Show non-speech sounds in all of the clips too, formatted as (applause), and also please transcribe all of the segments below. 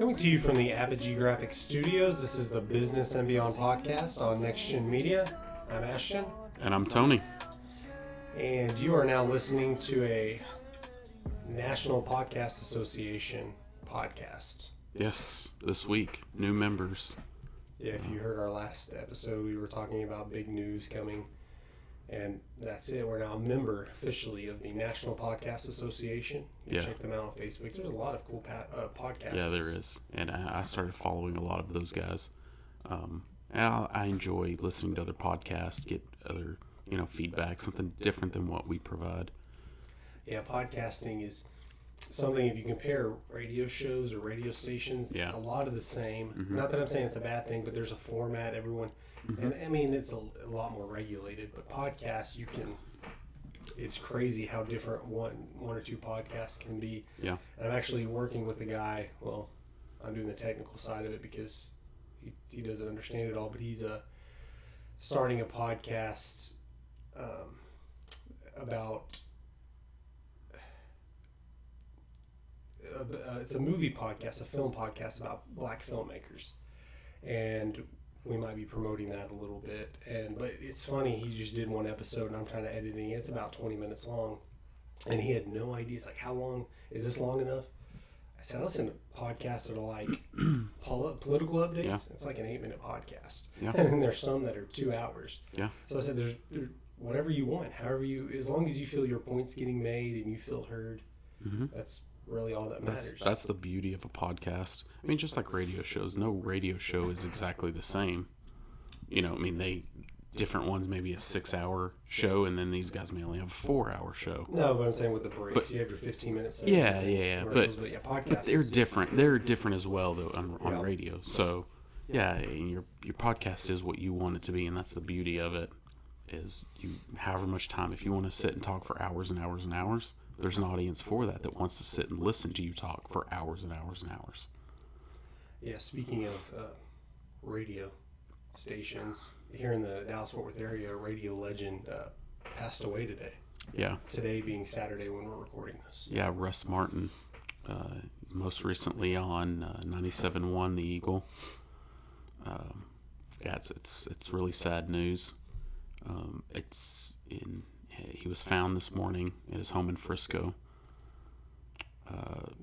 Coming to you from the Apogee Grafix Studios, this is the Business and Beyond podcast on Next Gen Media. I'm Ashton, And I'm Tony. and you are now listening to a National Podcast Association podcast. Yes, this week, new members. Yeah, if you heard our last episode, we were talking about big news coming, and that's it. We're now a member officially of the National Podcast Association. You Yeah. check them out on Facebook. There's a lot of cool pa- uh, podcasts. Yeah, there is. And I, started following a lot of those guys. Um, and I, I enjoy listening to other podcasts, get other, you know, feedback, something different than what we provide. Yeah, podcasting is something if you compare radio shows or radio stations, Yeah. it's a lot of the same. Not that I'm saying it's a bad thing, but there's a format. Everyone, and I mean, it's a, a lot more regulated. But podcasts, you can. It's crazy how different one one or two podcasts can be. Yeah. And I'm actually working with a guy. Well, I'm doing the technical side of it because he, he doesn't understand it all. But he's a starting a podcast um, about uh, uh, it's a movie podcast, a film podcast about black filmmakers, and we might be promoting that a little bit. And but it's funny, he just did one episode, and I'm trying to editing. it. It's about 20 minutes long, and he had no idea. It's like, how long is this long enough? I said, I listen to podcasts that are like (clears throat) political updates. Yeah. It's like an eight minute podcast, Yeah. (laughs) and then there's some that are two hours. Yeah. So I said, there's, there's whatever you want, however you, as long as you feel your points getting made and you feel heard, mm-hmm. that's really all that matters. That's, that's the beauty of a podcast. I mean, just like radio shows, no radio show is exactly the same. You know, I mean, they different ones maybe a six hour show, and then these guys may only have a four hour show. no, but I'm saying with the breaks, But- you have your 15 minutes. Yeah, yeah, yeah, but- yeah, podcasts. But they're different. They're different as well, though, on, on Yeah. radio. So, yeah, and your your podcast is what you want it to be, and that's the beauty of it. Is you however much time if you want to sit and talk for hours and hours and hours, there's an audience for that that wants to sit and listen to you talk for hours and hours and hours. Yeah, speaking of uh, radio stations, here in the Dallas Fort Worth area, a radio legend uh, passed away today. Yeah, Today being Saturday when we're recording this. yeah. Russ Martin, uh, most recently on uh, 97.1 The Eagle. Um, yeah, it's, it's it's really sad news. Um, it's in he was found this morning at his home in Frisco.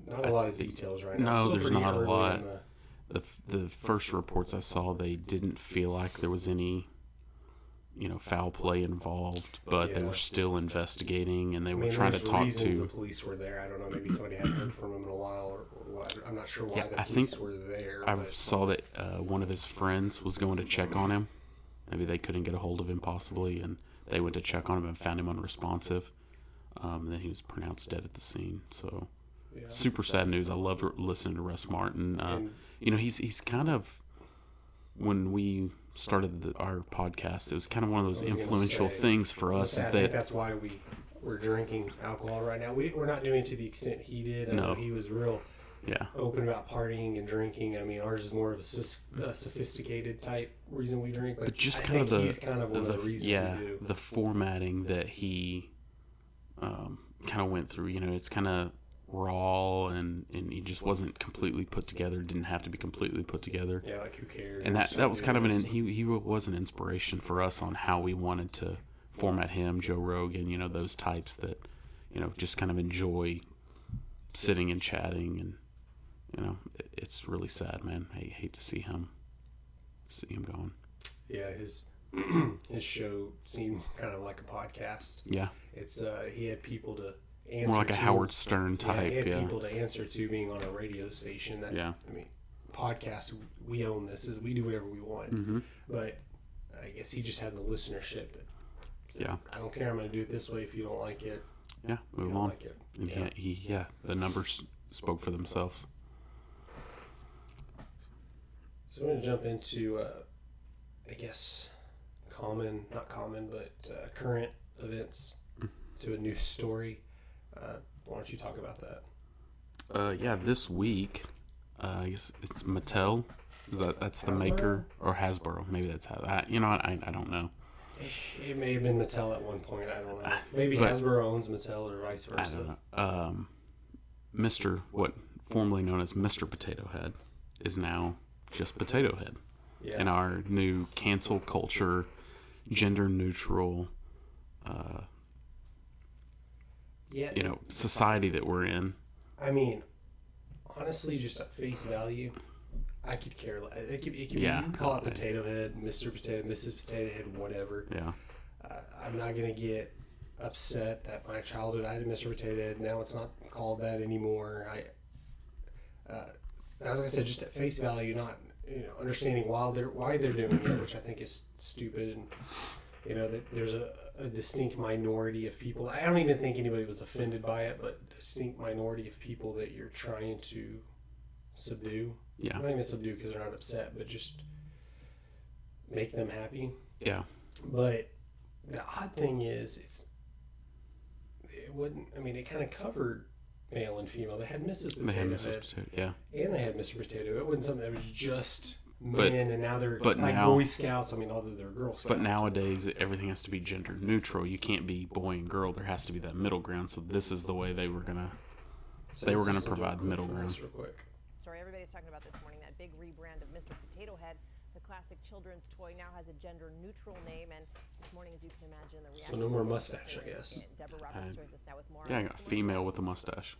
Not a lot of details right now. No, there's not a lot. the- the the first reports I saw, they didn't feel like there was any, you know, foul play involved, but they were still investigating and they I were mean, trying to talk to. the police were there. I don't know. Maybe somebody hadn't heard from him in a while, or, or what. I'm not sure why Yeah, the I police think were there. I but saw that uh, one of his friends was going to check on him. Maybe they couldn't get a hold of him possibly, and they went to check on him and found him unresponsive. Um, and then he was pronounced dead at the scene. So yeah. super sad news. I love listening to Russ Martin. Uh, And- you know, he's he's kind of when we started the, our podcast, it was kind of one of those I was gonna influential say, things for us. Is that that's why we we're drinking alcohol right now. We, we're not doing it to the extent he did. I know No. he was real yeah, open about partying and drinking. I mean, ours is more of a, a sophisticated type reason we drink. But, but just I kind of the he's kind of one the, of the reasons yeah the formatting that he um, kind of went through. You know, it's kind of raw and and he just wasn't completely put together. Didn't have to be completely put together. Yeah, like who cares? and that that was kind of an he he was an inspiration for us on how we wanted to format him, Joe Rogan, you know those types that you know just kind of enjoy sitting and chatting, and you know it's really sad, man. I hate to see him see him going. Yeah, his (clears throat) his show seemed kind of like a podcast. Yeah, It's uh, he had people to answer more like a to. Howard Stern Yeah, type. he had Yeah, people to answer to being on a radio station. That Yeah. I mean, podcast we own this is we do whatever we want. Mm-hmm. But I guess he just had the listenership that. said, Yeah. I don't care. I'm going to do it this way. If you don't like it, yeah. Move on. like Yeah. he, he yeah the numbers spoke for themselves. So I'm going to jump into, uh, I guess, common, not common, but uh, current events to a news story. Uh, why don't you talk about that? Uh, yeah, this week, uh, I guess it's Mattel. Is that that's the Hasbro? maker or Hasbro? Maybe that's how. I, you know, I I don't know. It may have been Mattel at one point. I don't know. Maybe But- Hasbro owns Mattel or vice versa. I don't know. Um, Mister, what formerly known as Mister Potato Head, is now just Potato Head. Yeah. In our new cancel culture, gender neutral, uh, yeah. you know, society that we're in. I mean, honestly, just at face value, I could care less. It could, it could Yeah. be, you call it Potato Head, Mr. Potato, Mrs. Potato Head, whatever. Yeah. Uh, I'm not going to get upset that my childhood I had a Mr. Potato Head. Now it's not called that anymore. I, uh, as I said, just at face value, not you know understanding why they're why they're doing it, which I think is stupid, and you know that there's a, a distinct minority of people. I don't even think anybody was offended by it, but distinct minority of people that you're trying to subdue. Yeah. i Not even subdue because they're not upset, but just make them happy. Yeah. But the odd thing is, it's it wouldn't. I mean, it kind of covered male and female. They had Mrs. Potato They had Head, Potato. Yeah. and they had Mr. Potato. It wasn't something that was just But- men, and now they're but like now- Boy Scouts. I mean, although they're Girl Scouts. But nowadays, everything has to be gender neutral. You can't be boy and girl. There has to be that middle ground. So this is the way they were gonna. So they were gonna just do a provide clip middle ground. this Real quick. story everybody's talking about this morning that big rebrand of Mr. Potato Head. The classic children's toy now has a gender neutral name, and this morning, as you can imagine, the reaction. no more mustache, I guess. Deborah Roberts joins us now with more. Yeah, I got Good female with a mustache.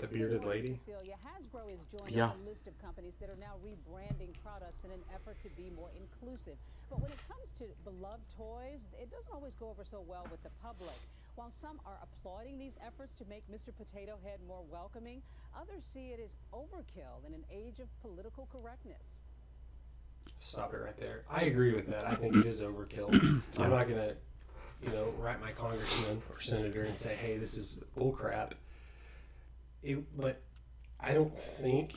The bearded lady. Cecilia, Hasbro is joining Yeah. a list of companies that are now rebranding products in an effort to be more inclusive. But when it comes to beloved toys, it doesn't always go over so well with the public. While some are applauding these efforts to make Mr. Potato Head more welcoming, others see it as overkill in an age of political correctness. Stop it right there. I agree with that. I think it is overkill. (clears throat) I'm not gonna, you know, write my congressman or senator and say, "Hey, this is bullcrap." It, but I don't think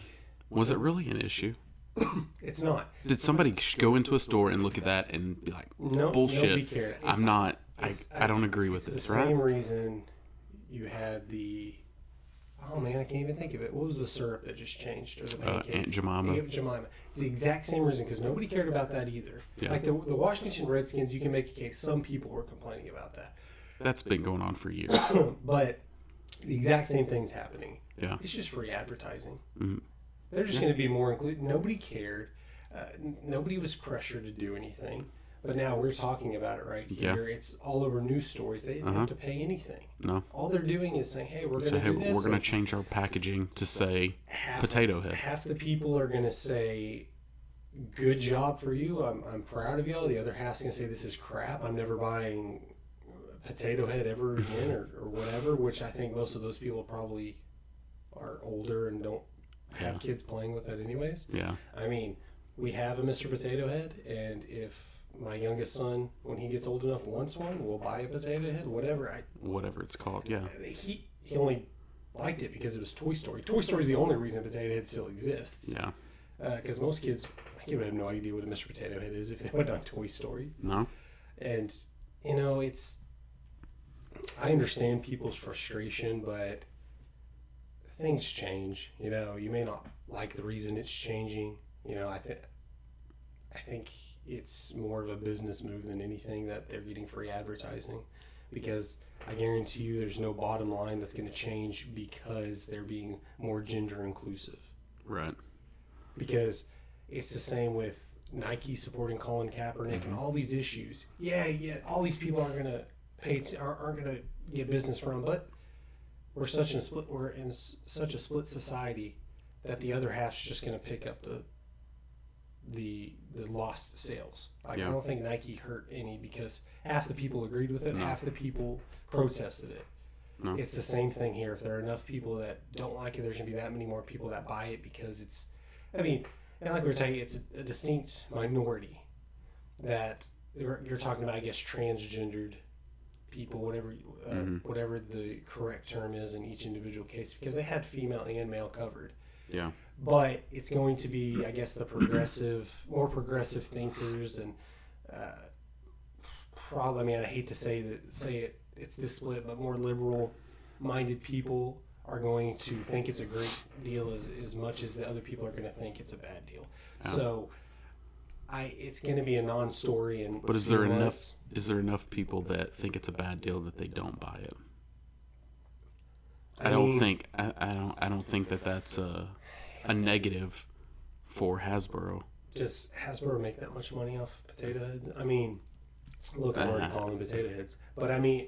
Was it really an issue? (coughs) it's not. Did somebody go into a store and look at that and be like, No, bullshit? I'm not. I, I don't agree with this, the right? same reason you had the. Oh man, I can't even think of it. What was the syrup that just changed? Or the Uh. Aunt Jemima. Aunt Jemima. It's the exact same reason because nobody cared about that either. Yeah. Like the, the Washington Redskins, you can make a case. Some people were complaining about that. That's been going on for years. (coughs) but the exact same thing's happening. Yeah. It's just free advertising. Mhm. They're just going to be more included. Nobody cared. Uh, n- nobody was pressured to do anything. But now we're talking about it right Yeah. here. It's all over news stories. They didn't Uh-huh. have to pay anything. No. All they're doing is saying, "Hey, we're going to hey, do this." we're gonna change our packaging to say half- potato head. Half the people are going to say, "Good job for you. I'm, I'm proud of y'all." The other half's going to say, "This is crap. I'm never buying potato head ever (laughs) again," or, or whatever. Which I think most of those people probably are older and don't have Yeah. kids playing with it, anyways. Yeah. I mean, we have a Mr. Potato Head, and if my youngest son, when he gets old enough, wants one, we'll buy a potato head, whatever. I Whatever it's called. Yeah. he he only liked it because it was Toy Story. Toy Story is the only reason Potato Head still exists. Yeah. Uh, because most kids, kid would have no idea what a Mr. Potato Head is if they went on Toy Story. No. And you know, it's I understand people's frustration, but things change. You know, you may not like the reason it's changing. You know, I think I think it's more of a business move than anything that they're getting free advertising because I guarantee you there's no bottom line that's going to change because they're being more gender inclusive Right. because it's the same with Nike supporting Colin Kaepernick and mm-hmm. all these issues. Yeah, yeah, all these people aren't gonna pay t- aren't, aren't gonna get business from, but we're such in a split we're in s- such a split society that the other half's just gonna pick up the the the lost sales. Like Yeah. I don't think Nike hurt any because half the people agreed with it, No. half the people protested it. No. It's the same thing here. If there are enough people that don't like it, there's gonna be that many more people that buy it because it's. I mean, and like we were talking, it's a, a distinct minority that you're, you're talking about. I guess transgendered people, whatever uh, whatever the correct term is in each individual case, because they had female and male covered. Yeah. But it's going to be, I guess, the progressive, more progressive thinkers and uh, probably. I mean, I hate to say that, say it, it's this split, but more liberal-minded people are going to think it's a great deal as, as much as the other people are going to think it's a bad deal. So, I it's going to be a non-story. And But is there enough? months- Is there enough people that think it's a bad deal that they don't buy it? I, I don't mean- think. I, I don't. I don't think that that's a a negative for Hasbro. Does Hasbro make that much money off potato heads? I mean, look, I'm already Uh, calling them potato heads, but I mean,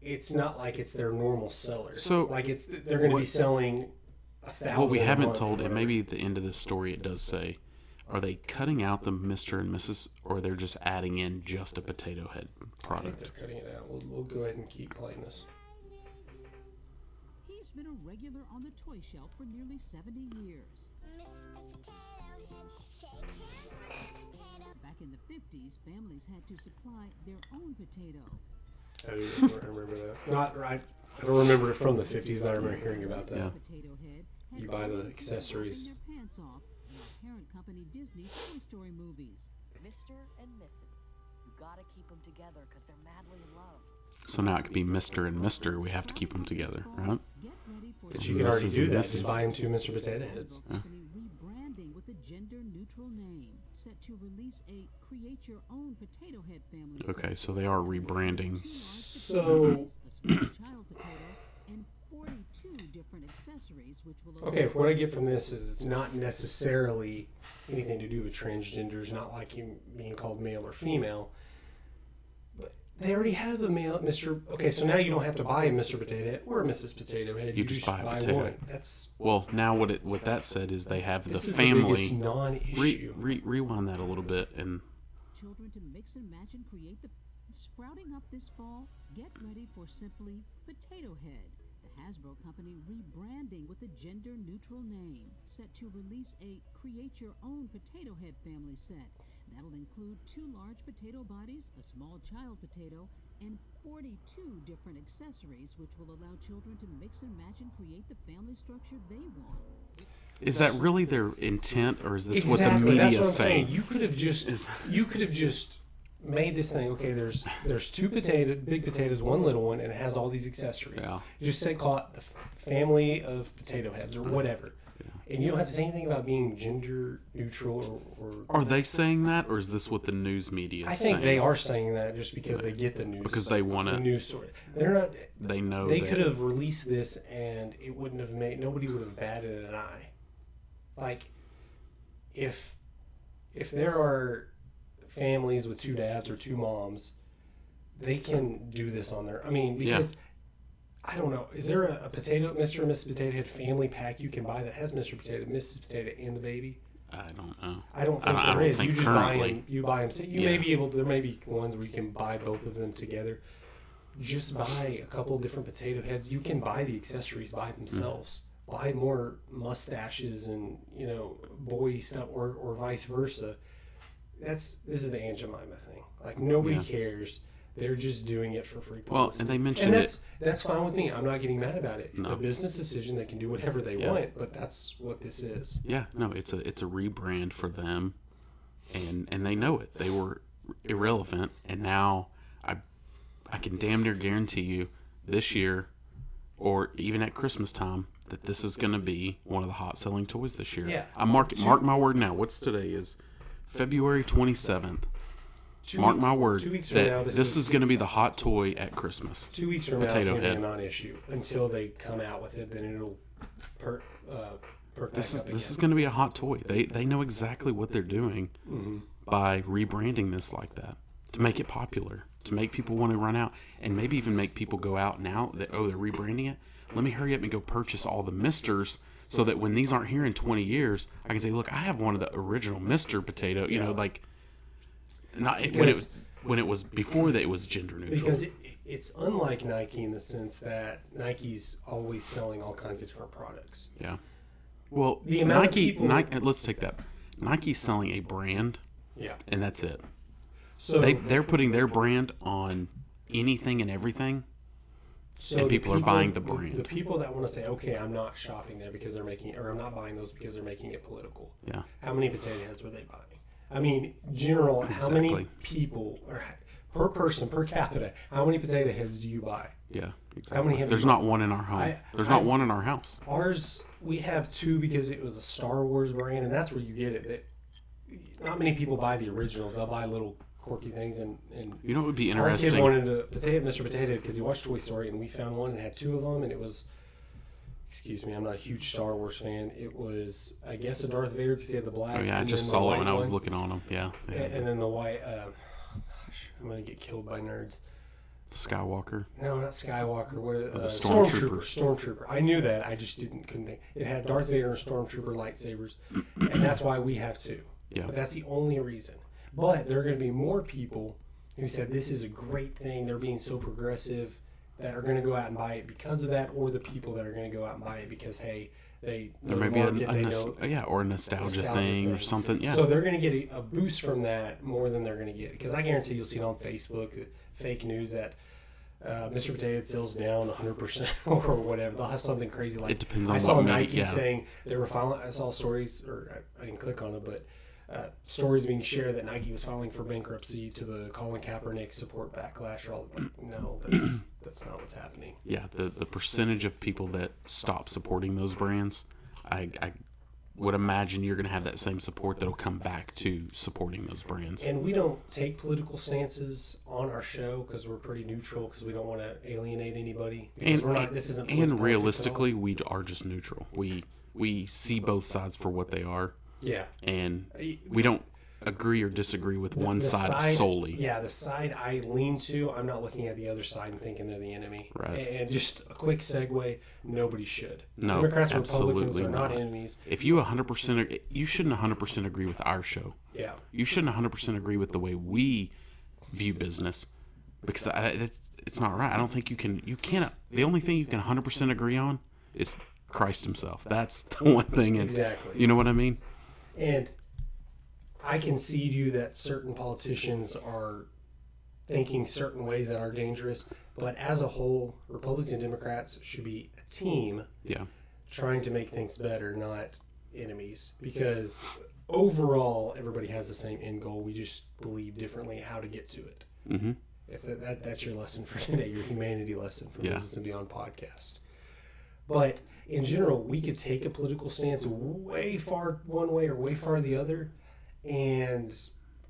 it's not like it's their normal seller. So- like it's they're going to be selling a thousand. What we haven't told, and maybe at the end of this story it does say, are they cutting out the Mister and Mrs. or they're just adding in just a potato head I think product? they're cutting it out. We'll, we'll go ahead and keep playing this. He's been a regular on the toy shelf for nearly 70 years. Back in the 50s, families had to supply their own potato. I do remember that. Not right. I don't remember it from the 50s, but I remember hearing about that. Yeah. Potato Head You buy the accessories. their pants off parent company Disney's Toy Story movies. Mr. and Mrs. You gotta keep them together because they're madly in love. So now it could be Mister and Mister. We have to keep them together, right? Get ready for But you can already do and that. Mrs. Just buy them two Mr. Potato Heads. Hasbro rebranding with a gender-neutral name, set to release a create your own potato head family. Okay, so they are rebranding. So a small child potato and 42 different accessories which will Okay, what I get from this is it's not necessarily anything to do with transgenders, not like him being called male or female. But they already have a male, Mr. Okay, so now you don't have to buy a Mr. Potato Head or a Mrs. Potato Head. You just buy a potato one. head. That's Well, now what it what that said is they have the this is family. the biggest non-issue. re, re, rewind that a little bit and children to mix and match and create the sprouting up this fall get ready for simply potato head the hasbro company rebranding with a gender neutral name set to release a create your own potato head family set that'll include two large potato bodies a small child potato and 42 different accessories which will allow children to mix and match and create the family structure they want is that really their intent or is this what the media that's what is saying? saying. You could have just you could have just made this thing. Okay, there's there's two potato, big potatoes, one little one, and it has all these accessories. Yeah. You just say call it the family of potato heads or whatever, and you don't have to say anything about being gender neutral or. or Are they saying that or is this what the news media is I think saying? they are saying that just because they get the news. Because they wanna- the news story. They're not. They know They that- could have released this and it wouldn't have made nobody would have batted an eye. Like if if there are families with two dads or two moms, they can do this on their I mean because I don't know. Is there a, a potato Mr. and Mrs. Potato Head family pack you can buy that has Mr. Potato, Mrs. Potato, and the baby? I don't know. I don't I think don't- I there don't is. think you just buy them. You buy them. You may be able. There may be ones where you can buy both of them together. Just buy a couple different potato heads. You can buy the accessories by themselves. Mm. Buy more mustaches and you know boy stuff, or or vice versa. That's this is the Aunt Jemima thing. Like nobody Yeah. cares. They're just doing it for free. Well, and they mentioned and that's, That's fine with me. I'm not getting mad about it. It's No. a business decision. They can do whatever they Yeah. want, but that's what this is. Yeah, no, it's a it's a rebrand for them, and and they know it. They were irrelevant, and now I I can damn near guarantee you this year, or even at Christmas time, that this is going to be one of the hot selling toys this year. Yeah. I mark mark my word now. What's today is February twenty seventh. Two Mark weeks- my word Two weeks from that now, this, is, going to be the hot toy at Christmas. Two weeks from now, it's going to be a non-issue until they come out with it. Then it'll per, uh, perk This is this is going to be a hot toy. They they know exactly what they're doing Mm-hmm. by rebranding this like that to make it popular, to make people want to run out, and maybe even make people go out now that oh they're rebranding it. Let me hurry up and go purchase all the Misters so that when these aren't here in 20 years, I can say, look, I have one of the original Mister potato. You know, like not when it was when it was before that it was gender neutral. because it, it's unlike Nike in the sense that Nike's always selling all kinds of different products. Yeah. Well, The amount Nike, Nike. Let's take that. Nike's selling a brand, Yeah. and that's it. So They they're putting their brand on anything and everything. so and the people are buying the brand. The, people that want to say, okay, I'm not shopping there because they're making, or I'm not buying those because they're making it political. Yeah. How many potato heads were they buying? I mean, general, how many people or per person per capita? How many potato heads do you buy? Yeah, exactly. There's not one in our home. I- There's not one in our house. Ours, we have two because it was a Star Wars brand, and that's where you get it. That not many people buy the originals; they'll buy little quirky things. And, and You know what would be interesting. our kid wanted a potato, Mr. Potato, because he watched Toy Story, and we found one and had two of them, and it was excuse me, I'm not a huge Star Wars fan. It was, I guess, a Darth Vader because he had the black. Oh yeah, I just saw it when I was looking on them. Yeah, A- yeah. And then the white. Um, gosh, I'm gonna get killed by nerds. the Skywalker. No, not Skywalker. What? Uh, the Stormtrooper. Stormtrooper. Stormtrooper. I knew that. I just didn't couldn't think. It had Darth Vader and Stormtrooper lightsabers, and that's why we have two. Yeah. But that's the only reason. But there are going to be more people who said this is a great thing. They're being so progressive that are going to go out and buy it because of that, or the people that are going to go out and buy it because hey, they There may be a, a nos- yeah, or a nostalgia, nostalgia thing, or something. Yeah, So they're going to get a, a boost from that more than they're going to get because I guarantee you'll see it on Facebook, uh, fake news that uh, Mr. Potato sales down 100 percent (laughs) or whatever. They'll have something crazy like. It depends on I saw minute, Nike yeah. saying they were filing. I saw stories, or I, I didn't click on it, but. Uh, stories being shared that Nike was filing for bankruptcy to the Colin Kaepernick support backlash. Or all like, no, that's that's not what's happening. yeah. The the percentage of people that stop supporting those brands, I, I would imagine you're going to have that same support that'll come back to supporting those brands. And we don't take political stances on our show because we're pretty neutral because we don't want to alienate anybody. And we're not. This isn't. and political politics at all. realistically, we are just neutral. We we see both sides for what they are, yeah. and uh, we don't agree or disagree with one The side, solely. Yeah, the side I lean to, I'm not looking at the other side and thinking they're the enemy. Right. And just a quick segue: nobody should. No, Democrats and Republicans are not not. enemies. If you 100%, ag- you shouldn't 100% agree with our show. Yeah. You shouldn't 100% agree with the way we view business because I, it's, it's not right. I don't think you can, you can't the only thing you can 100% agree on is Christ himself. That's the one thing. And, Exactly. You know what I mean? And I concede you that certain politicians are thinking certain ways that are dangerous, but as a whole, Republicans and Democrats should be a team Yeah. trying to make things better, not enemies. Because overall, everybody has the same end goal. We just believe differently how to get to it. Mm-hmm. If that, that that's your lesson for today, your humanity lesson for Yeah. Business and Beyond podcast. But in general, we could take a political stance way far one way or way far the other, and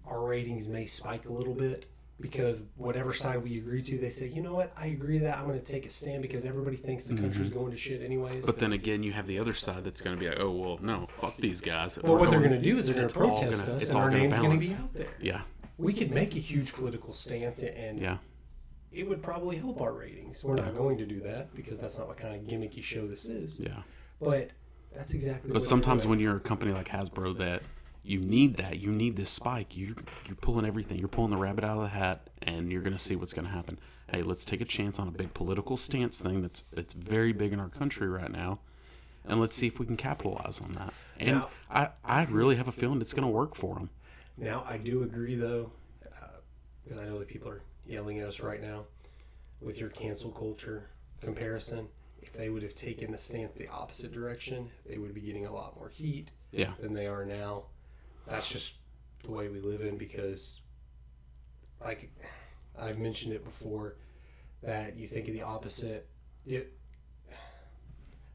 our ratings may spike a little bit because whatever side we agree to, they say, you know what, I agree to that. I'm going to take a stand because everybody thinks the country's going to shit anyways. Mm-hmm. But then again, you have the other side that's going to be like, oh, well, no, fuck these guys. well, We're what they're going- going to do is they're going to protest gonna- us, it's and our name's going to be out there. Yeah. We could make a huge political stance, and Yeah. It would probably help our ratings. We're not going to do that because that's not what kind of gimmicky show this is. Yeah. But that's exactly. But sometimes when you're a company like Hasbro that you need that, you need this spike. You you're pulling everything. You're pulling the rabbit out of the hat, and you're going to see what's going to happen. Hey, let's take a chance on a big political stance thing that's that's very big in our country right now, and let's see if we can capitalize on that. And Now- I I really have a feeling it's going to work for them. now I do agree though, uh, because I know that people are yelling at us right now with your cancel culture comparison. If they would have taken the stance the opposite direction, they would be getting a lot more heat Yeah. than they are now. That's just the way we live in because, like I've mentioned it before, that you think of the opposite. It,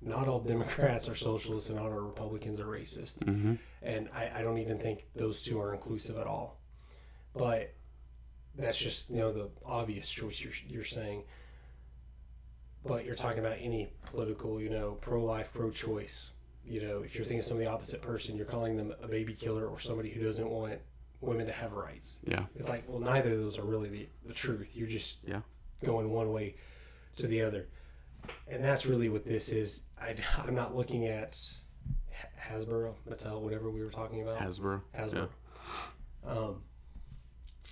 not all Democrats are socialists and not all Republicans are racist. Mm-hmm. And I, I don't even think those two are inclusive at all. But that's just, you know, the obvious choice you're, you're saying. But you're talking about any political, you know, pro life, pro choice. You know, if you're thinking of some of the opposite person, you're calling them a baby killer or somebody who doesn't want women to have rights. Yeah. It's like, well, neither of those are really the, the truth. You're just Yeah. going one way to the other. And that's really what this is. I, i'm not looking at Hasbro, Mattel, whatever we were talking about. Hasbro. Hasbro. Um,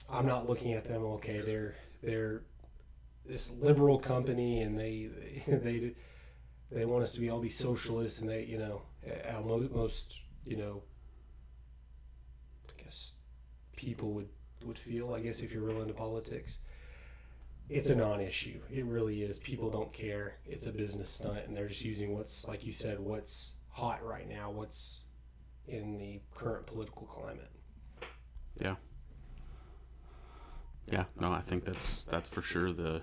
I'm not looking at them. Okay, they're they're this liberal company, and they (laughs) they they, want us to be all be socialists, and they you know most you know I guess people would would feel. I guess if you're real into politics. It's a non-issue. It really is. People don't care. It's a business stunt, and they're just using what's, like you said, what's hot right now, what's in the current political climate. Yeah. Yeah, no, I think that's that's for sure the,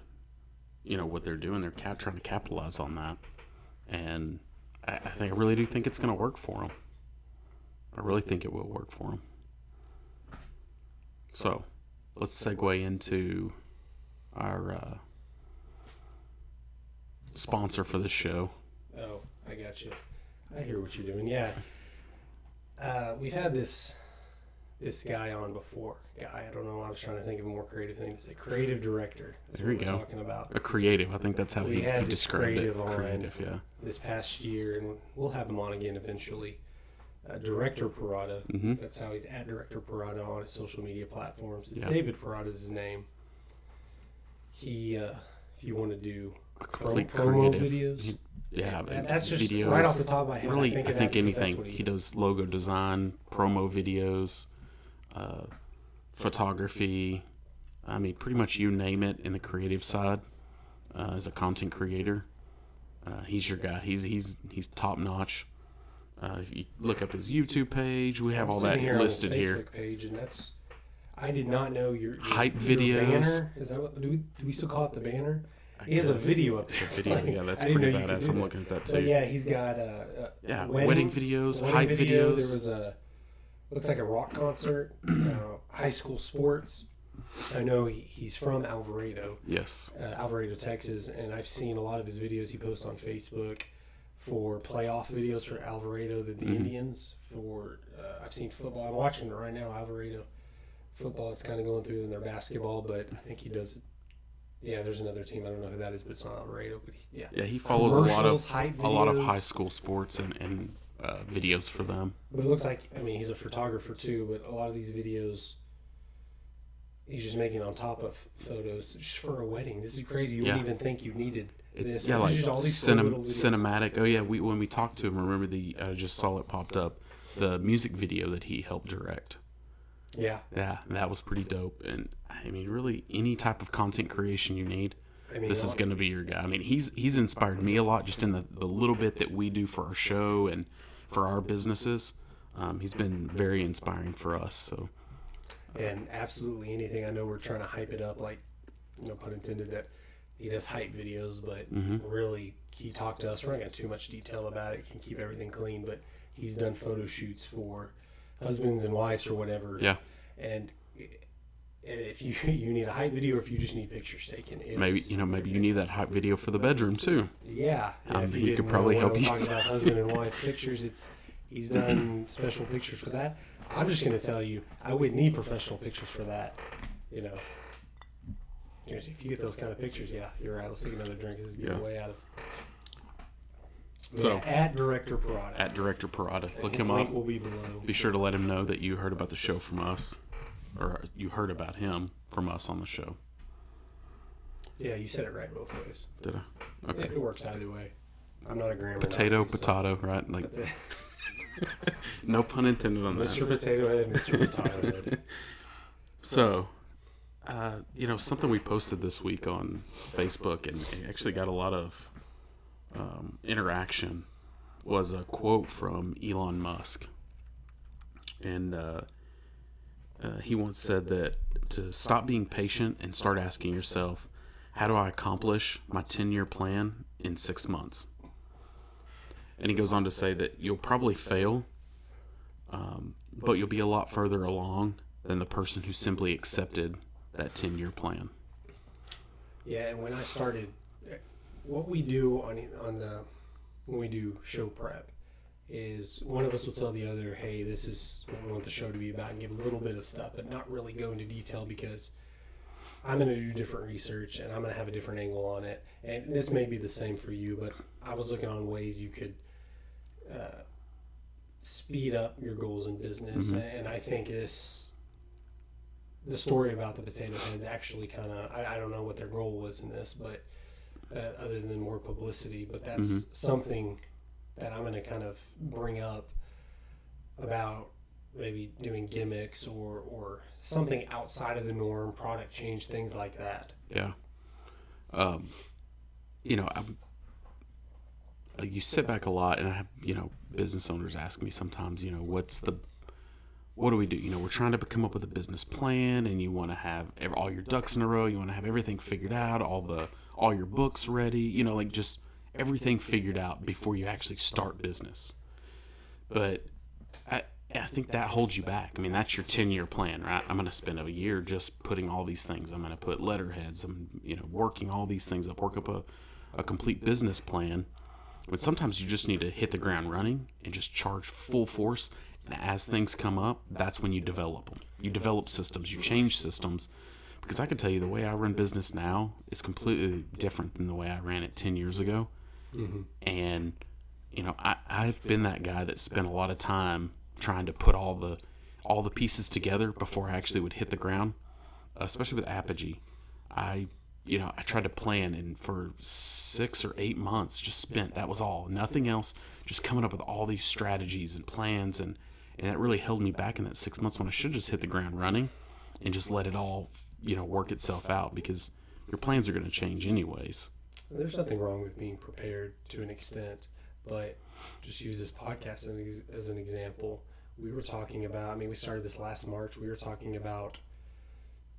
you know, what they're doing. They're cap- trying to capitalize on that, and I, I think I really do think it's going to work for them. I really think it will work for them. So, let's segue into our uh, sponsor for this show. Oh, I got you. I hear what you're doing. Yeah. Uh, we've had this this guy on before. Guy, I don't know. I was trying to think of a more creative thing to say. Creative director. That's There what you we're go. talking about. A creative. I think that's how We he, had he described it. creative on. Creative, yeah. This past year, and we'll have him on again eventually. Uh, Director Parada. Mm-hmm. That's how he's at Director Parada on his social media platforms. It's Yeah. David Parada's his name. He, uh, if you want to do A pro- complete promo creative. videos, He- yeah, that- and that's just videos. right off the top of my head. Really, I think, I think that anything. what He does logo design, promo videos, uh, photography. I mean, pretty much you name it in the creative side. Uh, as a content creator, uh, he's your guy. He's he's he's top notch. Uh, if you look up his YouTube page, we have I'm all that here listed here. Page, and that's. I did not know your, your Hype your videos. Banner. Is that what do we, do we still call it the banner? He has a video up there. Video, (laughs) yeah, that's pretty badass. I'm looking at that But too. yeah, he's got uh, uh, Yeah, wedding videos, hype video. videos. There was a looks like a rock concert, (clears throat) uh, high school sports. I know he, he's from Alvarado, Yes. uh, Alvarado, Texas, and I've seen a lot of his videos he posts on Facebook for playoff videos for Alvarado, the, the Mm-hmm. Indians. For uh, I've seen football. I'm watching it right now. Alvarado football is kind of going through in their basketball, but I think he does it. Yeah, there's another team. I don't know who that is, but it's not Alvarado. But he, yeah, Yeah, he follows a lot of a lot of high school sports and, and uh, videos for them. But it looks like I mean he's a photographer too, but a lot of these videos he's just making on top of photos just for a wedding. This is crazy. You wouldn't even think you needed It- this. yeah, like just all these cinem- cinematic. Oh yeah, we when we talked to him, remember the I just saw it popped up, the music video that he helped direct. Yeah, Yeah, that was pretty dope. And I mean, really, any type of content creation you need, I mean, this is uh, going to be your guy. I mean, he's he's inspired me a lot just in the the little bit that we do for our show and for our businesses. Um, he's been very inspiring for us. So and absolutely anything. I know we're trying to hype it up, like no pun intended. That he does hype videos, but Mm-hmm. really he talked to us. We're not going to too much detail about it. Can keep everything clean, but he's done photo shoots for husbands and wives or whatever. yeah, and if you (laughs) you need a hype video or if you just need pictures taken, it's, maybe you know maybe you need that hype video for the bedroom too. Yeah, Um, if he could probably help you. Talking about husband and wife (laughs) pictures, it's he's done special pictures for that. I'm just gonna tell you, I would need professional pictures for that. You know, if you get those kind of pictures, yeah, you're right. Let's take another drink. This is getting Yeah. way out of. So- at director Parada, At Director Parada, look him up. will be below. Be sure to let him know that you heard about the show from us, or you heard about him from us on the show. Yeah, you said it right both ways. Did I? Okay. it works either way. I'm not a grammar. Potato, Nazi, so potato, right? Like, (laughs) no pun intended on that. Mr. Potato Head, Mr. Potato Head. (laughs) So, uh, you know, something we posted this week on Facebook and actually got a lot of um, interaction was a quote from Elon Musk. And uh, uh, he once said that to stop being patient and start asking yourself, how do I accomplish my 10 year plan in six months? And he goes on to say that you'll probably fail, um, but you'll be a lot further along than the person who simply accepted that 10 year plan. Yeah, and when I started, what we do on on uh, when we do show prep is one of us will tell the other, "Hey, this is what we want the show to be about," and give a little bit of stuff, but not really go into detail because I'm going to do different research and I'm going to have a different angle on it. And this may be the same for you, but I was looking on ways you could uh, speed up your goals in business, and I think this the story about the potato heads actually kind of I, I don't know what their goal was in this but uh, other than more publicity but that's something that i'm going to kind of bring up about maybe doing gimmicks or or something outside of the norm product change things like that Yeah. Um, you know, I'm, uh, you sit back a lot, and I have, you know, business owners ask me sometimes, you know, what's the, what do we do? You know, we're trying to come up with a business plan, and you want to have all your ducks in a row. You want to have everything figured out, all the, all your books ready. You know, like just everything figured out before you actually start business. But I, I think that holds you back. I mean, that's your 10 year plan, right? I'm going to spend a year just putting all these things. I'm going to put letterheads. I'm, you know, working all these things up, work up a, a complete business plan. But sometimes you just need to hit the ground running and just charge full force. And as things come up, that's when you develop them. You develop systems, you change systems. Because I can tell you the way I run business now is completely different than the way I ran it 10 years ago. Mm-hmm. And, you know, I, I've been that guy that spent a lot of time trying to put all the all the pieces together before I actually would hit the ground, especially with Apogee. I, you know, I tried to plan and for six or eight months just spent, that was all, nothing else, just coming up with all these strategies and plans. And, and that really held me back in that six months when I should just hit the ground running and just let it all, you know, work itself out because your plans are going to change anyways. There's nothing wrong with being prepared to an extent, but just use this podcast as an- example. We were talking about, I mean, we started this last March. We were talking about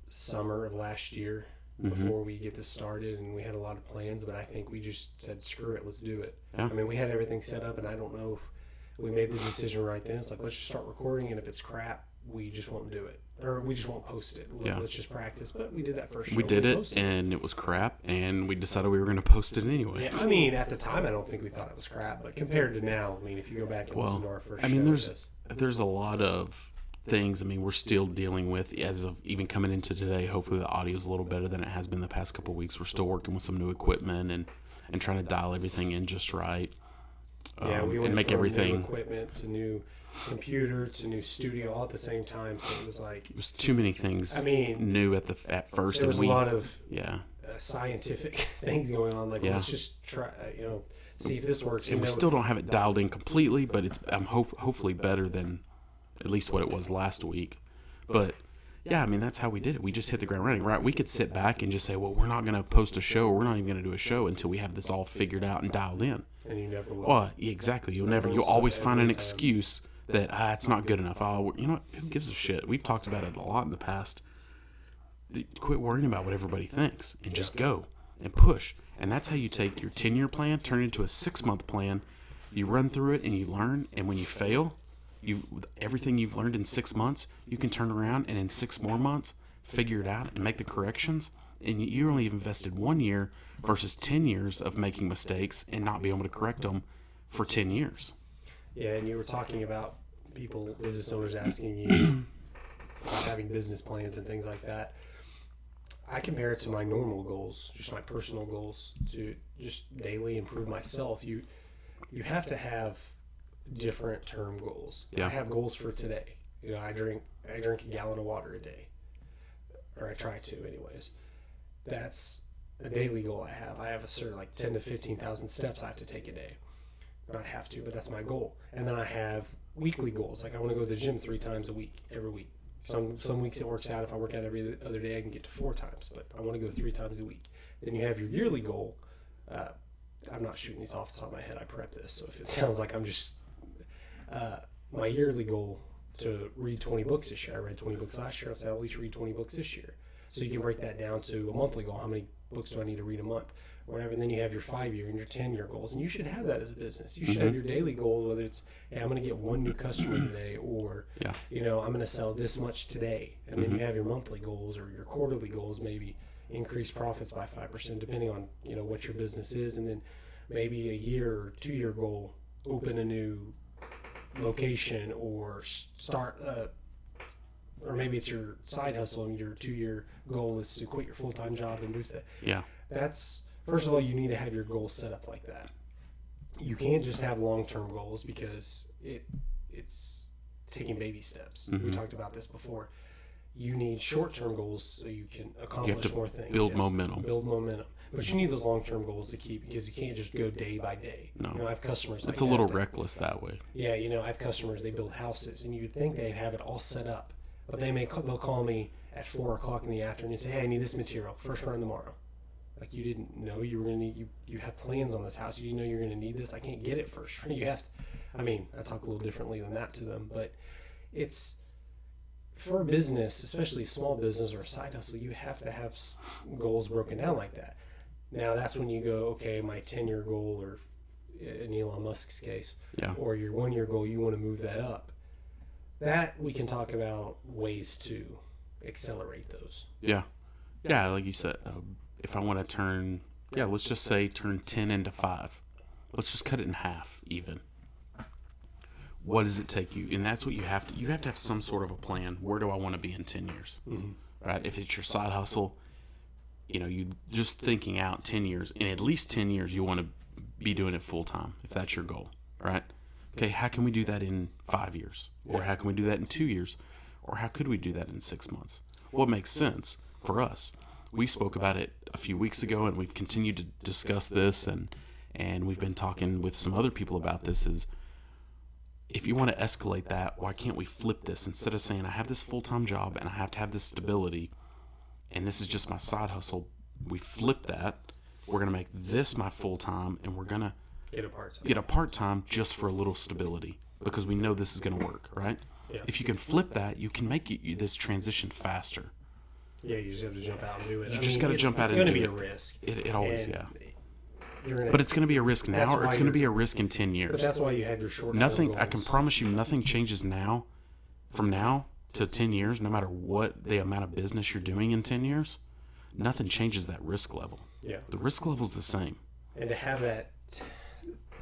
summer of last year mm-hmm. before we get this started, and we had a lot of plans, but I think we just said, screw it, let's do it. Yeah. I mean, we had everything set up, and I don't know if we made the decision right then. It's like, let's just start recording, and if it's crap, we just won't do it. Or we just won't post it. Let- Yeah. Let's just practice. But we did that first show. We did it and it was crap and we decided we were going to post it Yeah. I mean, at the time, I don't think we thought it was crap, but compared to now, I mean, if you go back and listen to our first I mean, there's there's a lot of things. I mean, we're still dealing with as of even coming into today. Hopefully, the audio's a little better than it has been the past couple weeks. We're still working with some new equipment and and trying to dial everything in just right. Yeah, um, we and make everything- new equipment to new computer to new studio all at the same time. So it was like it was too many things. I mean, new at the at first, there and was we a lot of yeah, uh, scientific (laughs) things going on. Like, Yeah. let's just try, uh, you know, see if this works. and we still don't have it dialed in completely, but it's I'm hope hopefully better than at least what it was last week. But yeah, I mean that's how we did it. We just hit the ground running, right? We could sit back and just say, well, we're not going to post a show. We're not even going to do a show until we have this all figured out and dialed in. And you never will. Well, exactly. You'll never. You'll always find an excuse that ah, it's not good enough. Oh, you know what? Who gives a shit? We've talked about it a lot in the past. Quit worrying about what everybody thinks and just go and push. And that's how you take your ten-year plan, turn it into a six-month plan. You run through it and you learn. And when you fail, you everything you've learned in six months, you can turn around and in six more months figure it out and make the corrections. And you- you only invested one year versus ten years of making mistakes and not being able to correct them for ten years. Yeah, and you were talking about people, business owners asking you about having business plans and things like that. I compare it to my normal goals, just my personal goals to just daily improve myself. You you have to have different term goals. Yeah. I have goals for today. You know, I drink I drink a gallon of water a day. Or I try to anyways. That's a daily goal I have. I have a certain like ten to fifteen thousand steps I have to take a day not have to, but that's my goal. And then I have weekly goals. Like I want to go to the gym three times a week, every week. Some some weeks it works out. If I work out every other day, I can get to four times. But I want to go three times a week. Then you have your yearly goal. Uh, I'm not shooting these off the top of my head. I prep this, so if it (laughs) sounds like I'm just uh, my yearly goal to read 20 books this year. I read 20 books last year. I I'll at least read 20 books this year. So you can break that down to a monthly goal. How many books do I need to read a month? Or whatever. And then you have your five year and your 10 year goals. And you should have that as a business. You should have your daily goal, whether it's, hey, I'm going to get one new customer (clears throat) today, or, Yeah. you know, I'm going to sell this much today. And then you have your monthly goals or your quarterly goals, maybe increase profits by 5%, depending on, you know, what your business is. And then maybe a year or two year goal, open a new location or start uh, or maybe it's your side hustle and your two year goal is to quit your full time job and move to Yeah. that's first of all you need to have your goals set up like that you can't just have long term goals because it it's taking baby steps we mm-hmm. talked about this before you need short term goals so you can accomplish to more things build momentum. build momentum but you need those long term goals to keep because you can't just go day by day No. you know i have customers It's like a little that, that- reckless that way. yeah, you know, I have customers. They build houses, and you'd think they'd have it all set up, but they may they'll call me at four o'clock in the afternoon and say, "Hey, I need this material first run tomorrow." Like you didn't know you were gonna need you. You have plans on this house. You didn't know you're gonna need this. I can't get it first. (laughs) You have to. I mean, I talk a little differently than that to them, but it's for a business, especially a small business or a side hustle. You have to have goals broken down like that. Now that's when you go, okay, my ten year goal, or in Elon Musk's case, Yeah. or your one year goal, you want to move that up. That we can talk about ways to accelerate those. Yeah. Yeah, like you said, um, if I want to turn, yeah, let's just say turn 10 into 5. let's just cut it in half even. What does it take you? And that's what you have to you have to have some sort of a plan. Where do I want to be in 10 years? Right? If it's your side hustle, you know, you just thinking out 10 years, in at least 10 years you want to be doing it full time if that's your goal, right? Okay, how can we do that in 5 years? Or how can we do that in 2 years? Or how could we do that in 6 months? Well, it makes sense for us. We spoke about it a few weeks ago and we've continued to discuss this and and we've been talking with some other people about this is if you want to escalate that, why can't we flip this instead of saying I have this full-time job and I have to have this stability and this is just my side hustle, we flip that. We're going to make this my full-time and we're going to Get a part time. get a part-time just for a little stability because we know this is going to work, right? Yeah. If you can flip that, you can make it, this transition faster. Yeah, you just have to jump out and do it. You just gotta jump out and do it. it's gonna be a risk. It, it always, And yeah. Gonna, But it's going to be a risk now or it's going to be a risk in 10 years. But that's why you have your short. nothing i can promise you nothing changes now from now to 10 years no matter what the amount of business you're doing in 10 years nothing changes that risk level Yeah. the risk level's the same And to have that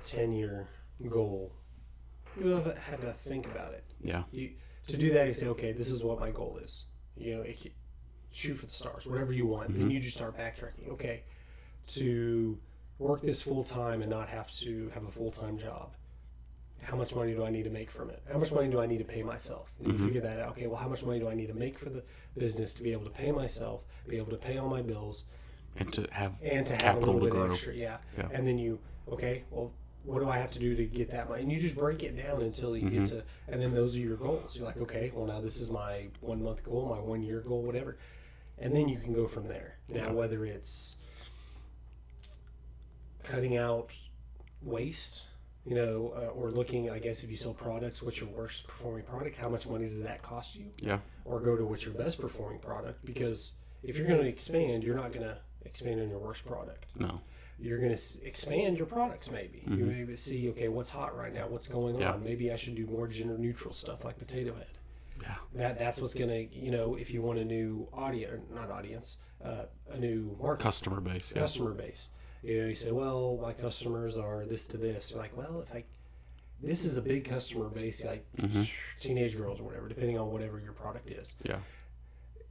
t- ten-year goal, you have had to think about it. yeah You to do that, you say, okay, this is what my goal is. You know, it, shoot for the stars, whatever you want. Mm-hmm. Then you just start backtracking. Okay, to work this full time and not have to have a full time job. How much money do I need to make from it? How much money do I need to pay myself? And Mm-hmm. you figure that out. Okay, well, how much money do I need to make for the business to be able to pay myself, be able to pay all my bills, and to have and to have a little to bit grow extra, yeah. Yeah. And then you, okay, well, what do I have to do to get that money? And you just break it down until you Mm-hmm. get to, and then those are your goals. You're like, okay, well, now this is my one month goal, my one year goal, whatever, and then you can go from there. Now, whether it's cutting out waste, you know, uh, or looking, I guess, if you sell products, what's your worst performing product? How much money does that cost you? yeah or go to what's your best performing product because if you're going to expand you're not going to expand on your worst product no you're going to expand your products maybe you maybe see okay what's hot right now what's going Mm-hmm. Yeah. on maybe i should do more gender neutral stuff like potato head yeah that that's what's going to you know if you want a new audience not audience uh, a new market customer base yeah customer base you know you say well my customers are this to this you're like well if i this is a big customer base like Mm-hmm. teenage girls or whatever depending on whatever your product is yeah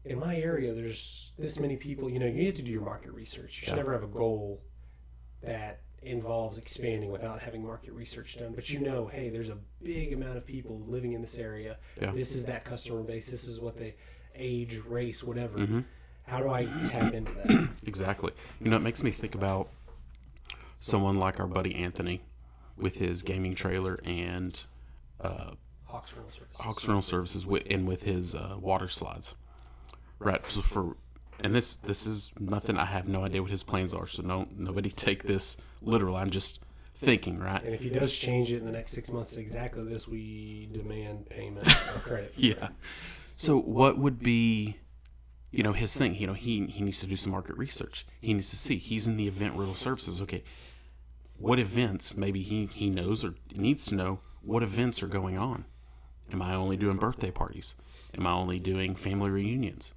in my area, there's this many people. You know, you need to do your market research. You should Yeah. never have a goal that involves expanding without having market research done. But you know, hey, there's a big amount of people living in this area. Yeah. This is that customer base. This is what they age, race, whatever. Mm-hmm. How do I tap into that? (clears throat) exactly you know it makes me think about someone like our buddy anthony with his gaming trailer and uh, Hawks Rental Services. Hawks Rental Services and with his uh, water slides. Right. So for and this this is nothing. I have no idea what his plans are. So no nobody (laughs) take this literal. I'm just thinking. Right. And if he does change it in the next six months to exactly this, we demand payment or (laughs) credit. Yeah. So what would be, you know, his thing? You know, he he needs to do some market research. He needs to see. He's in the event rental services. Okay. What events? Maybe he he knows or needs to know what events are going on. Am I only doing birthday parties? Am I only doing family reunions?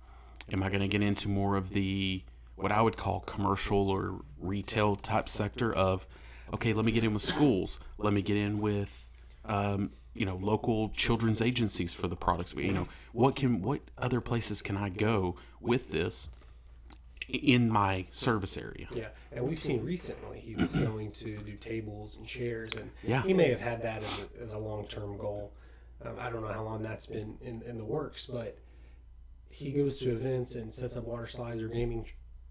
Am I going to get into more of the what I would call commercial or retail type sector of, okay, let me get in with schools. Let me get in with, um, you know, local children's agencies for the products. You know, what can what other places can I go with this in my service area? Yeah, and we've seen recently he was going to do tables and chairs, and Yeah. he may have had that as a, as a long term goal. Um, I don't know how long that's been in, in the works, but he goes to events and sets up water slides or gaming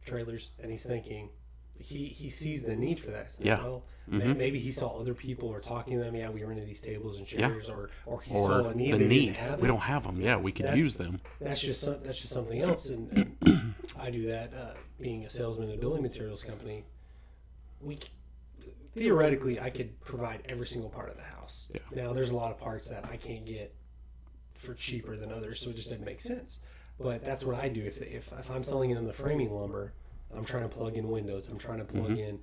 trailers, and he's thinking he he sees the need for that. Like, Yeah. Well, may- maybe he saw other people or talking to them. Yeah, we rented these tables and Yeah. chairs, or or he Or saw a need. the need. We don't have them. Yeah, we could That's- use them. that's just some, that's just something else and, and i do that uh, being a salesman in a building materials company we theoretically i could provide every single part of the house Yeah. now there's a lot of parts that i can't get for cheaper than others so it just didn't make sense but that's what i do if, if, if i'm selling them the framing lumber i'm trying to plug in windows i'm trying to plug mm-hmm. in